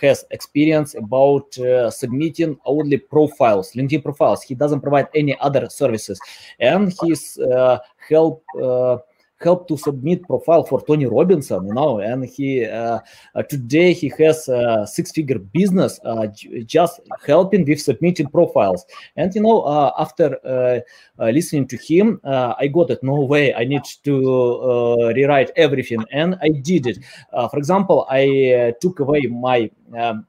has experience about uh, submitting only profiles, LinkedIn profiles. He doesn't provide any other services, and he's uh, help uh, helped to submit profile for Tony Robinson, you know, and he uh, uh, today he has a six-figure business uh, just helping with submitting profiles. And you know, uh, after uh, uh, listening to him, I got it. No way, I need to rewrite everything, and I did it. for example, I took away my. Um,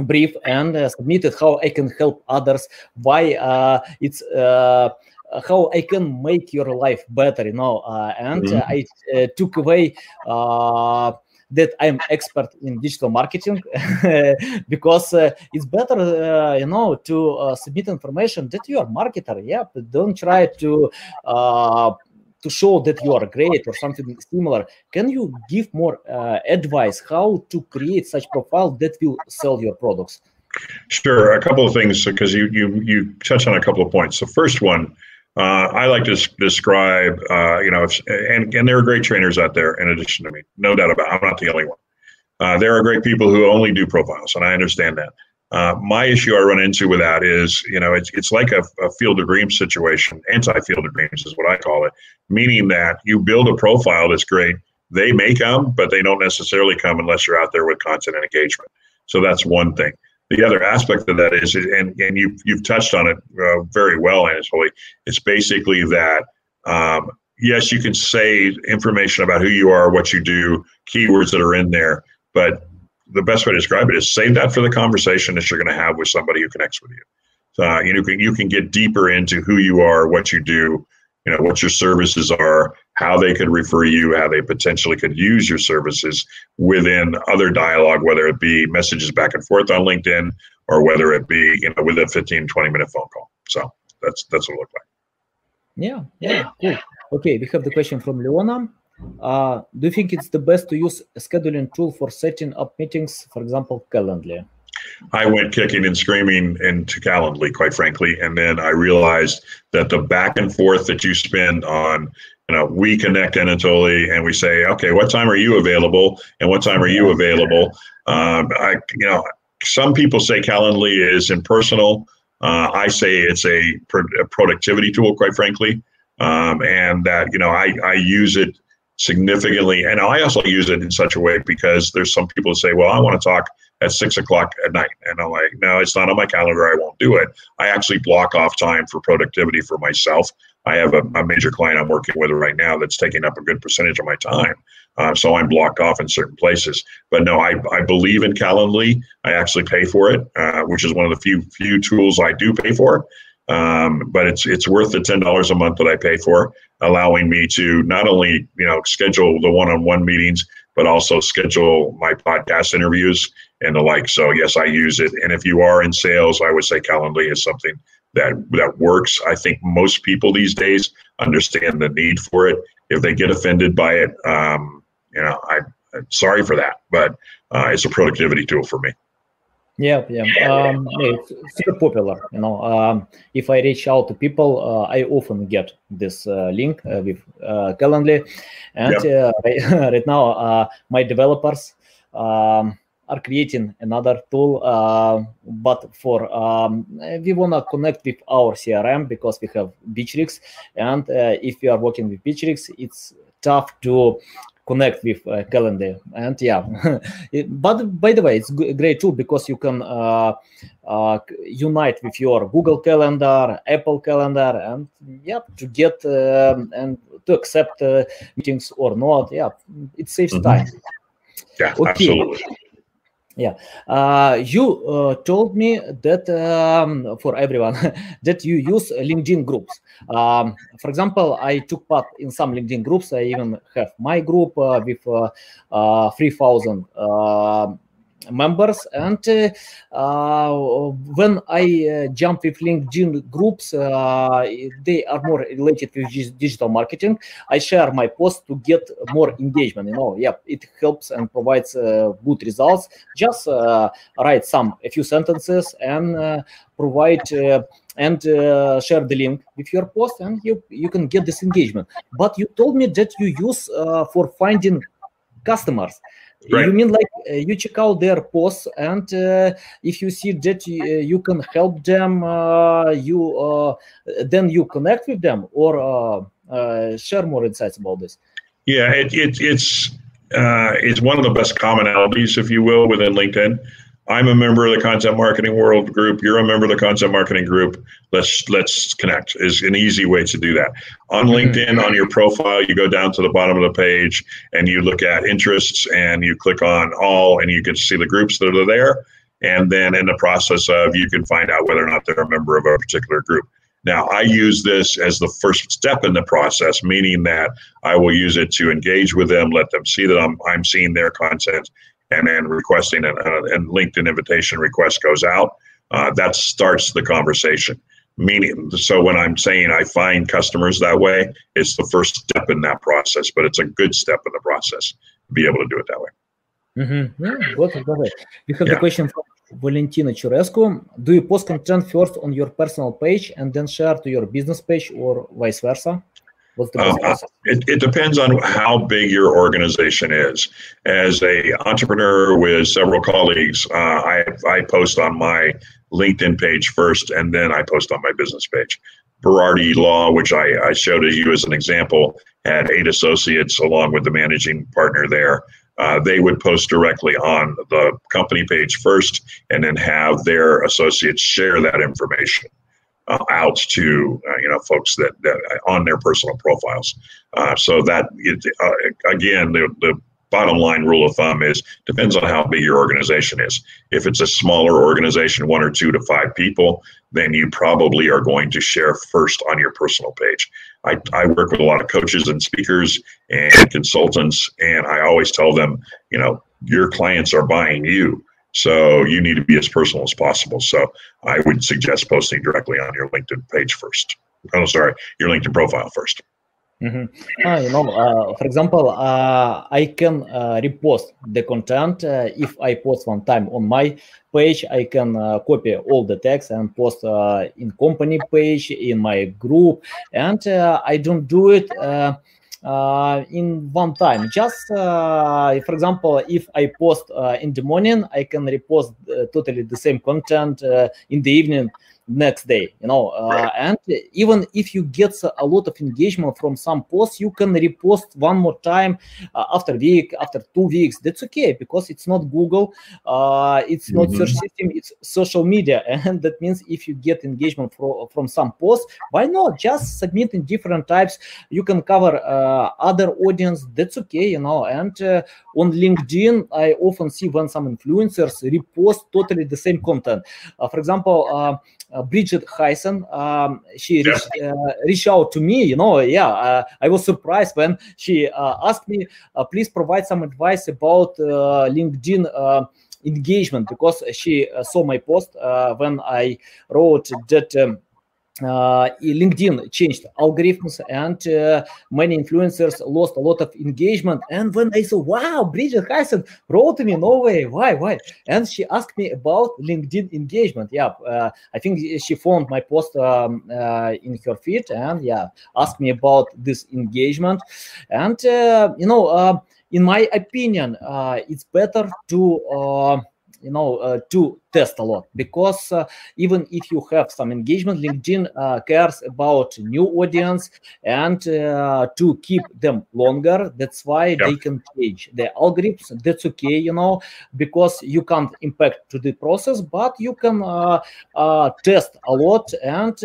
brief and submitted how I can help others, why it's uh, how I can make your life better, you know. Uh, and mm-hmm. I took away that I'm expert in digital marketing because uh, it's better, uh, you know, to uh, submit information that you are marketer. Yeah, but don't try to to show that you are great or something similar. Can you give more advice how to create such profile that will sell your products? Sure, a couple of things because you you you touch on a couple of points. The first one, uh, I like to describe, uh, you know, if, and and there are great trainers out there. In addition to me, no doubt about, it, I'm not the only one. Uh, there are great people who only do profiles, and I understand that. Uh, my issue I run into with that is, you know, it's it's like a, a field of dreams situation. Anti-field of dreams is what I call it, meaning that you build a profile that's great. They may come, but they don't necessarily come unless you're out there with content and engagement. So that's one thing. The other aspect of that is, and and you you've touched on it uh, very well, Anatoly. It's basically that. Um, yes, you can say information about who you are, what you do, keywords that are in there, but the best way to describe it is save that for the conversation that you're going to have with somebody who connects with you. Uh, you know, can, you can get deeper into who you are, what you do, you know, what your services are, how they could refer you, how they potentially could use your services within other dialogue, whether it be messages back and forth on LinkedIn or whether it be, you know, with a 15, 20 minute phone call. So that's, that's what it looked like. Yeah, yeah, cool. Okay, we have the question from Leona. Uh, do you think it's the best to use a scheduling tool for setting up meetings, for example, Calendly? I went kicking and screaming into Calendly, quite frankly, and then I realized that the back and forth that you spend on, you know, we connect Anatoly and we say, okay, what time are you available, and what time are you available? Um, I, you know, some people say Calendly is impersonal. Uh, I say it's a, a, productivity tool, quite frankly, um, and that you know I I use it significantly. And I also use it in such a way because there's some people who say, well, I want to talk at six o'clock at night. And I'm like, no, it's not on my calendar. I won't do it. I actually block off time for productivity for myself. I have a, a major client I'm working with right now that's taking up a good percentage of my time. Uh, so I'm blocked off in certain places. But no, I, I believe in Calendly. I actually pay for it, uh, which is one of the few few tools I do pay for. Um, but it's it's worth the ten dollars a month that I pay for, allowing me to not only you know schedule the one-on-one meetings, but also schedule my podcast interviews and the like. So yes, I use it. And if you are in sales, I would say Calendly is something that that works. I think most people these days understand the need for it. If they get offended by it, um, you know, I, am sorry for that, but uh, it's a productivity tool for me. Yeah, yeah, um, it's super popular. You know, um, if I reach out to people, uh, I often get this uh, link uh, with uh, Calendly, and uh, right, right, now uh, my developers um, are creating another tool, uh, but for um, we wanna connect with our CRM because we have Bitrix, and if you are working with Bitrix, it's tough to connect with uh, calendar and yeah it, but by the way it's a great tool because you can uh, uh, unite with your google calendar apple calendar and yeah to get um, and to accept uh, meetings or not. Yeah it saves mm-hmm. time. Yeah okay. absolutely yeah. Uh, you uh, told me that um, for everyone that you use linkedin groups. Um, for example i took part in some linkedin groups. I even have my group uh, with uh, uh, 3000 members and uh, uh, when i uh, jump with linkedin groups they are more related with digital marketing i share my post to get more engagement you know yeah it helps and provides good results. Just write some a few sentences and provide and uh, share the link with your post and you you can get this engagement. But you told me that you use uh, for finding customers Right. You mean like uh, you check out their posts, and uh, if you see that you, uh, you can help them, uh, you uh, then you connect with them or uh, share more insights about this. Yeah, it, it, it's it's one of the best commonalities, if you will, within LinkedIn. I'm a member of the Content Marketing World Group. You're a member of the Content Marketing Group. Let's let's connect. Is an easy way to do that. On mm-hmm. LinkedIn, on your profile, you go down to the bottom of the page and you look at interests and you click on all, and you can see the groups that are there. And then in the process of, you can find out whether or not they're a member of a particular group. Now, I use this as the first step in the process, meaning that I will use it to engage with them, let them see that I'm, I'm seeing their content, and then requesting a, and LinkedIn invitation request goes out, uh, that starts the conversation. Meaning, so when I'm saying I find customers that way, it's the first step in that process, but it's a good step in the process to be able to do it that way. Mm-hmm. Yeah, got it, got it. You have yeah. the question from Valentina Churescu. Do you post content first on your personal page and then share to your business page or vice versa? What's the uh, it, it depends on how big your organization is. As a entrepreneur with several colleagues, uh, I, I post on my LinkedIn page first, and then I post on my business page. Berardi Law, which I, I showed you as an example, had eight associates along with the managing partner there. Uh, they would post directly on the company page first and then have their associates share that information uh, out to uh, you know folks that, that on their personal profiles. Uh, so that it, uh, again, the, the bottom line rule of thumb is depends on how big your organization is. If it's a smaller organization, one or two to five people, then you probably are going to share first on your personal page. I, I work with a lot of coaches and speakers and consultants, and I always tell them, you know, your clients are buying you. So you need to be as personal as possible. So I would suggest posting directly on your LinkedIn page first. Oh, sorry, your LinkedIn profile 1st mm-hmm. uh, you know, uh, for example, uh, I can uh, repost the content. Uh, if I post one time on my page, I can uh, copy all the text and post in company page in my group, and I don't do it uh, in one time. Just uh, for example, if I post uh, in the morning, I can repost uh, totally the same content uh, in the evening next day you know uh, and even if you get a lot of engagement from some posts you can repost one more time uh, after week after two weeks. That's okay because it's not google uh, it's not mm-hmm. search system it's social media. And that means if you get engagement from, from some posts why not? Just submit in different types. You can cover uh, other audience. That's okay you know. And uh, on linkedin i often see when some influencers repost totally the same content. Uh, for example uh, Brigette Hyacinth. Um, she reached, uh, reached, out to me. You know, yeah, uh, I was surprised when she asked me, please provide some advice about LinkedIn engagement because she saw my post when I wrote that. Um, uh, LinkedIn changed algorithms and uh, many influencers lost a lot of engagement. And when I saw, wow, Brigette Hyacinth wrote to me, no way, why, why? And she asked me about LinkedIn engagement. Yeah, uh, I think she found my post um, uh, in her feed and yeah, asked me about this engagement. And, uh, you know, uh, in my opinion, it's better to you know uh, to test a lot. Because uh, even if you have some engagement linkedin uh, cares about new audience and uh, to keep them longer that's why yep. they can change the algorithms. That's okay you know because you can't impact to the process but you can uh, uh, test a lot and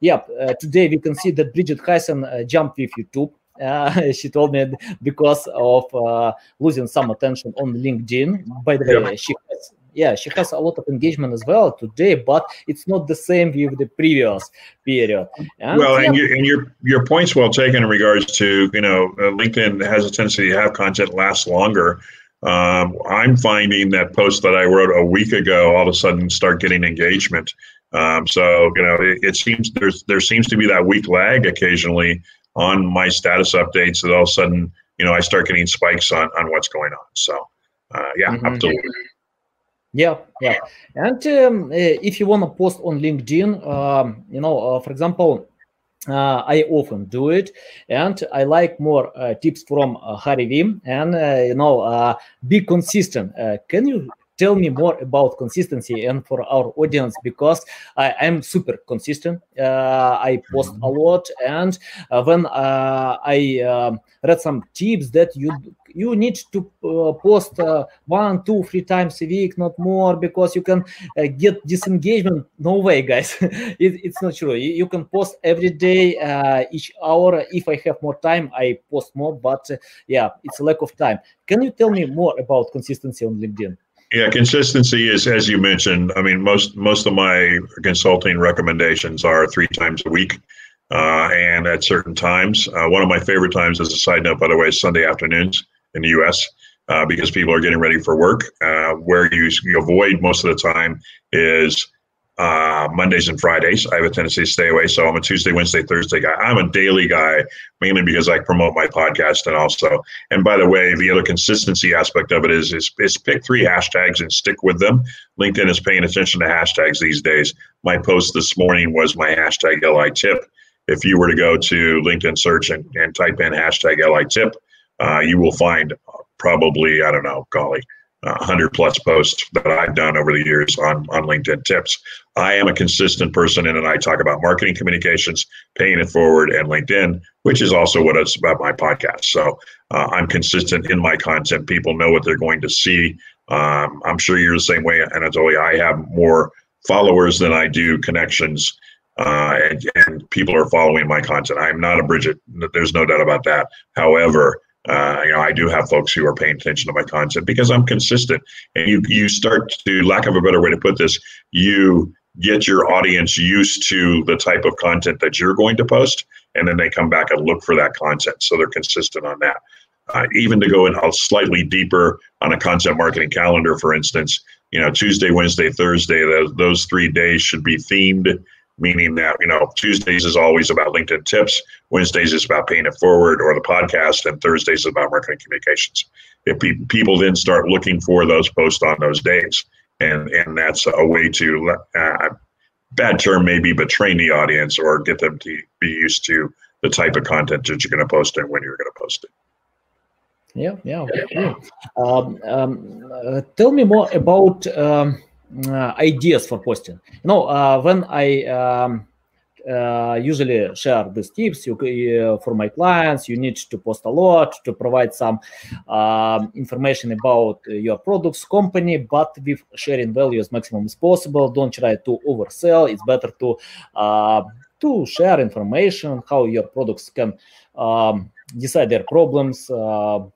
yeah today we can see that brigette hyacinth jumped with youtube uh, she told me because of uh, losing some attention on LinkedIn. By the way, she has yeah, she has a lot of engagement as well today, but it's not the same with the previous period. And, well, yeah. and, your, and your your point's well taken in regards to you know uh, LinkedIn has a tendency to have content last longer. Um, I'm finding that posts that I wrote a week ago all of a sudden start getting engagement. Um, so you know, it, it, seems there's there seems to be that week lag occasionally on my status updates that all of a sudden you know I start getting spikes on on what's going on. So uh, yeah, mm-hmm. absolutely. Yeah, yeah. And um, eh, if you want to post on LinkedIn, um, you know, uh, for example, uh, I often do it, and I like more uh, tips from uh, Gary Vee. And uh, you know, uh, be consistent. can you tell me more about consistency and for our audience because I, am super consistent. Uh, I post a lot, and uh, when uh, I um, read some tips that you you need to uh, post uh, one, two, three times a week, not more, because you can uh, get disengagement. No way, guys. it, it's not true. You, you, can post every day, each hour. If I have more time, I post more. But yeah, it's a lack of time. Can you tell me more about consistency on LinkedIn? Yeah, consistency is as you mentioned. I mean, most most of my consulting recommendations are three times a week, uh, and at certain times. Uh, one of my favorite times, as a side note, by the way, is Sunday afternoons in the U.S. Uh, because people are getting ready for work. Uh, where you, you avoid most of the time is uh, Mondays and Fridays. I have a tendency to stay away, so I'm a Tuesday, Wednesday, Thursday guy. I'm a daily guy mainly because I promote my podcast and also. And by the way, the other consistency aspect of it is is, is pick three hashtags and stick with them. LinkedIn is paying attention to hashtags these days. My post this morning was my hashtag LI tip. If you were to go to LinkedIn search and, and type in hashtag LI tip, uh, you will find probably I don't know, golly, 100 plus posts that I've done over the years on, on LinkedIn tips. I am a consistent person and I talk about marketing communications, paying it forward, and LinkedIn, which is also what it's about my podcast. So uh, I'm consistent in my content. People know what they're going to see. Um, I'm sure you're the same way, Anatoly. I have more followers than I do connections. Uh, and, and people are following my content. I'm not a Brigette. There's no doubt about that. However, uh, you know, I do have folks who are paying attention to my content because I'm consistent. And you you start to, lack of a better way to put this, you get your audience used to the type of content that you're going to post, and then they come back and look for that content. So they're consistent on that. Uh, even to go in a slightly deeper on a content marketing calendar, for instance, you know, Tuesday, Wednesday, Thursday, those, those three days should be themed meaning that you know Tuesdays is always about LinkedIn tips, Wednesdays is about paying it forward or the podcast, and Thursdays is about marketing communications. If pe- people then start looking for those posts on those days, and and that's a way to uh, bad term maybe, but train the audience or get them to be used to the type of content that you're going to post and when you're going to post it. Yeah, yeah. Um, um, uh, tell me more about. Um, ideas for posting. You know, uh, when I um, uh, usually share these tips you, uh, for my clients. You need to post a lot to provide some uh, information about your products, company, but with sharing value as maximum as possible. Don't try to oversell. It's better to uh, to share information how your products can um, decide their problems,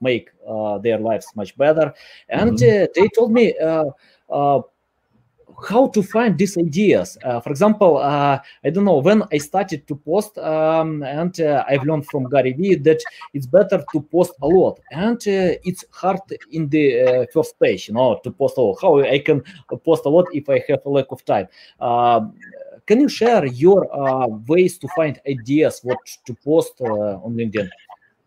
make their lives much better. And mm-hmm. they told me how to find these ideas. Uh, for example, uh, I don't know when I started to post, um, and uh, I've learned from Gary Vee that it's better to post a lot, and uh, it's hard in the uh, first page, you know, to post a lot. How I can post a lot if I have a lack of time. Um, can you share your uh, ways to find ideas what to post on LinkedIn?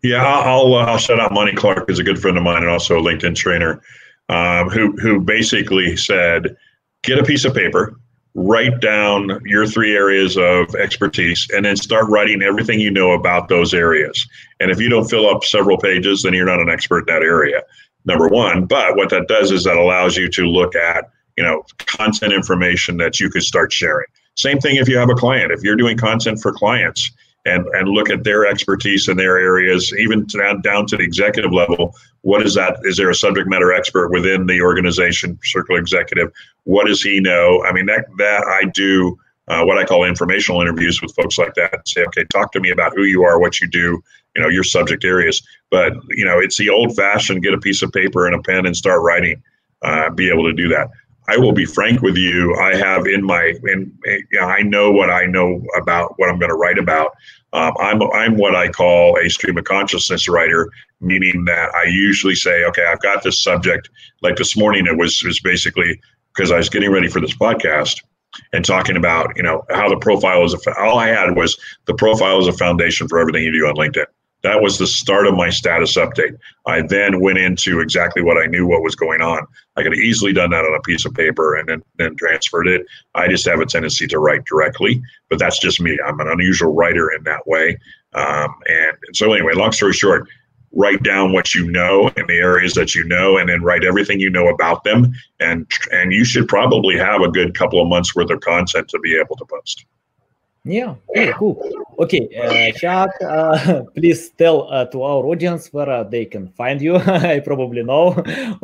Yeah, I'll I'll shout out Monty Clark, who's a good friend of mine and also a LinkedIn trainer, um, who who basically said get a piece of paper, write down your three areas of expertise, and then start writing everything you know about those areas. And if you don't fill up several pages, then you're not an expert in that area. Number one, but what that does is that allows you to look at you know content information that you could start sharing. Same thing if you have a client. If you're doing content for clients, and and look at their expertise in their areas, even down down to the executive level. What is that? Is there a subject matter expert within the organization, circle executive? What does he know? I mean, that that I do. Uh, what I call informational interviews with folks like that. Say, okay, talk to me about who you are, what you do, you know, your subject areas. But you know, it's the old-fashioned: get a piece of paper and a pen and start writing. Uh, be able to do that. I will be frank with you. I have in my in, I know what I know about what I'm going to write about. Um, I'm I'm what I call a stream of consciousness writer, meaning that I usually say, okay, I've got this subject. Like this morning, it was was basically because I was getting ready for this podcast and talking about you know how the profile is. A, all I had was the profile is a foundation for everything you do on LinkedIn. That was the start of my status update. I then went into exactly what I knew what was going on. I could have easily done that on a piece of paper and then, transferred it. I just have a tendency to write directly, but that's just me. I'm an unusual writer in that way. Um, and, and so, anyway, long story short, write down what you know in the areas that you know and then write everything you know about them and and you should probably have a good couple of months worth of content to be able to post yeah, cool. Okay, uh, Chuck, uh, please tell uh, to our audience where uh, they can find you. I probably know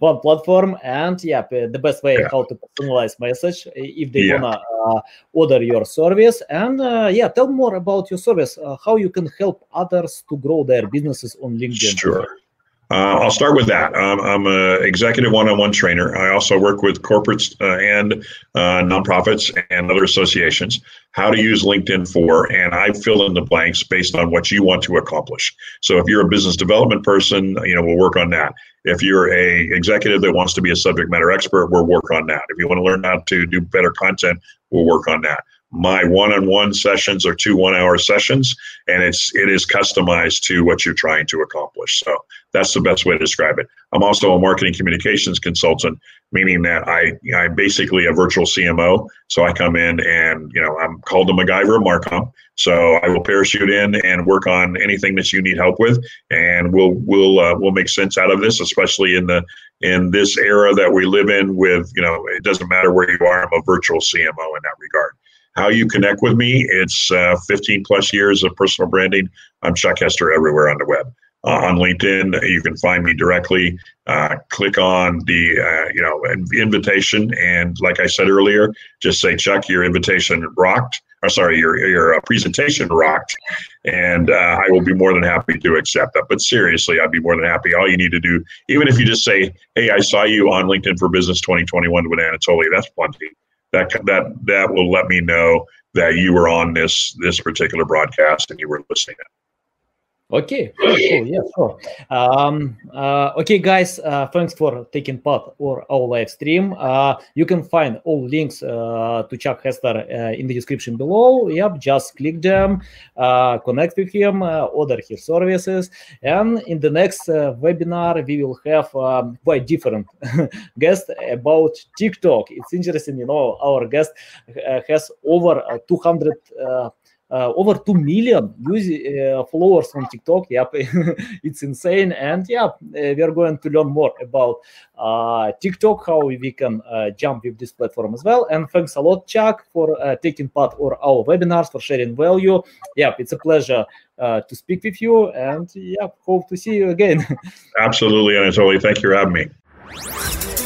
one platform, and yeah, the best way yeah. how to personalize message if they yeah. wanna uh, order your service. And uh, yeah, tell more about your service, how you can help others to grow their businesses on LinkedIn. Sure. Uh, I'll start with that. Um, I'm an executive one-on-one trainer. I also work with corporates uh, and uh, nonprofits and other associations. How to use LinkedIn for, and I fill in the blanks based on what you want to accomplish. So if you're a business development person, you know we'll work on that. If you're a executive that wants to be a subject matter expert, we'll work on that. If you want to learn how to do better content, we'll work on that my one-on-one sessions are two one-hour sessions and it's it is customized to what you're trying to accomplish so that's the best way to describe it i'm also a marketing communications consultant meaning that i i'm basically a virtual cmo so i come in and you know i'm called the macgyver of marcom so i will parachute in and work on anything that you need help with and we'll we'll uh, we'll make sense out of this especially in the in this era that we live in with you know it doesn't matter where you are i'm a virtual cmo in that regard how you connect with me. It's uh, 15 plus years of personal branding. I'm Chuck Hester everywhere on the web. Uh, on LinkedIn, you can find me directly. Uh, click on the uh, you know invitation, and like I said earlier, just say Chuck, your invitation rocked. Or sorry, your your uh, presentation rocked, and uh, I will be more than happy to accept that. But seriously, I'd be more than happy. All you need to do, even if you just say, "Hey, I saw you on LinkedIn for Business 2021 with Anatoly," that's plenty that that that will let me know that you were on this this particular broadcast and you were listening. Okay, cool, yeah, sure. Um, uh, okay, guys, uh, thanks for taking part or our live stream. Uh, you can find all links uh, to Chuck Hester uh, in the description below. Yep, just click them, uh, connect with him, order his services, and in the next webinar we will have um, quite different guest about TikTok. It's interesting, you know, our guest has over 200 uh, over 2 million use, uh, followers on TikTok. Yep, it's insane. And yeah, uh, we are going to learn more about uh, TikTok, how we can uh, jump with this platform as well. And thanks a lot, Chuck, for uh, taking part or our webinars, for sharing value. Yeah, it's a pleasure to speak with you. And yeah, hope to see you again. Absolutely, Anatoly. Thank you for having me.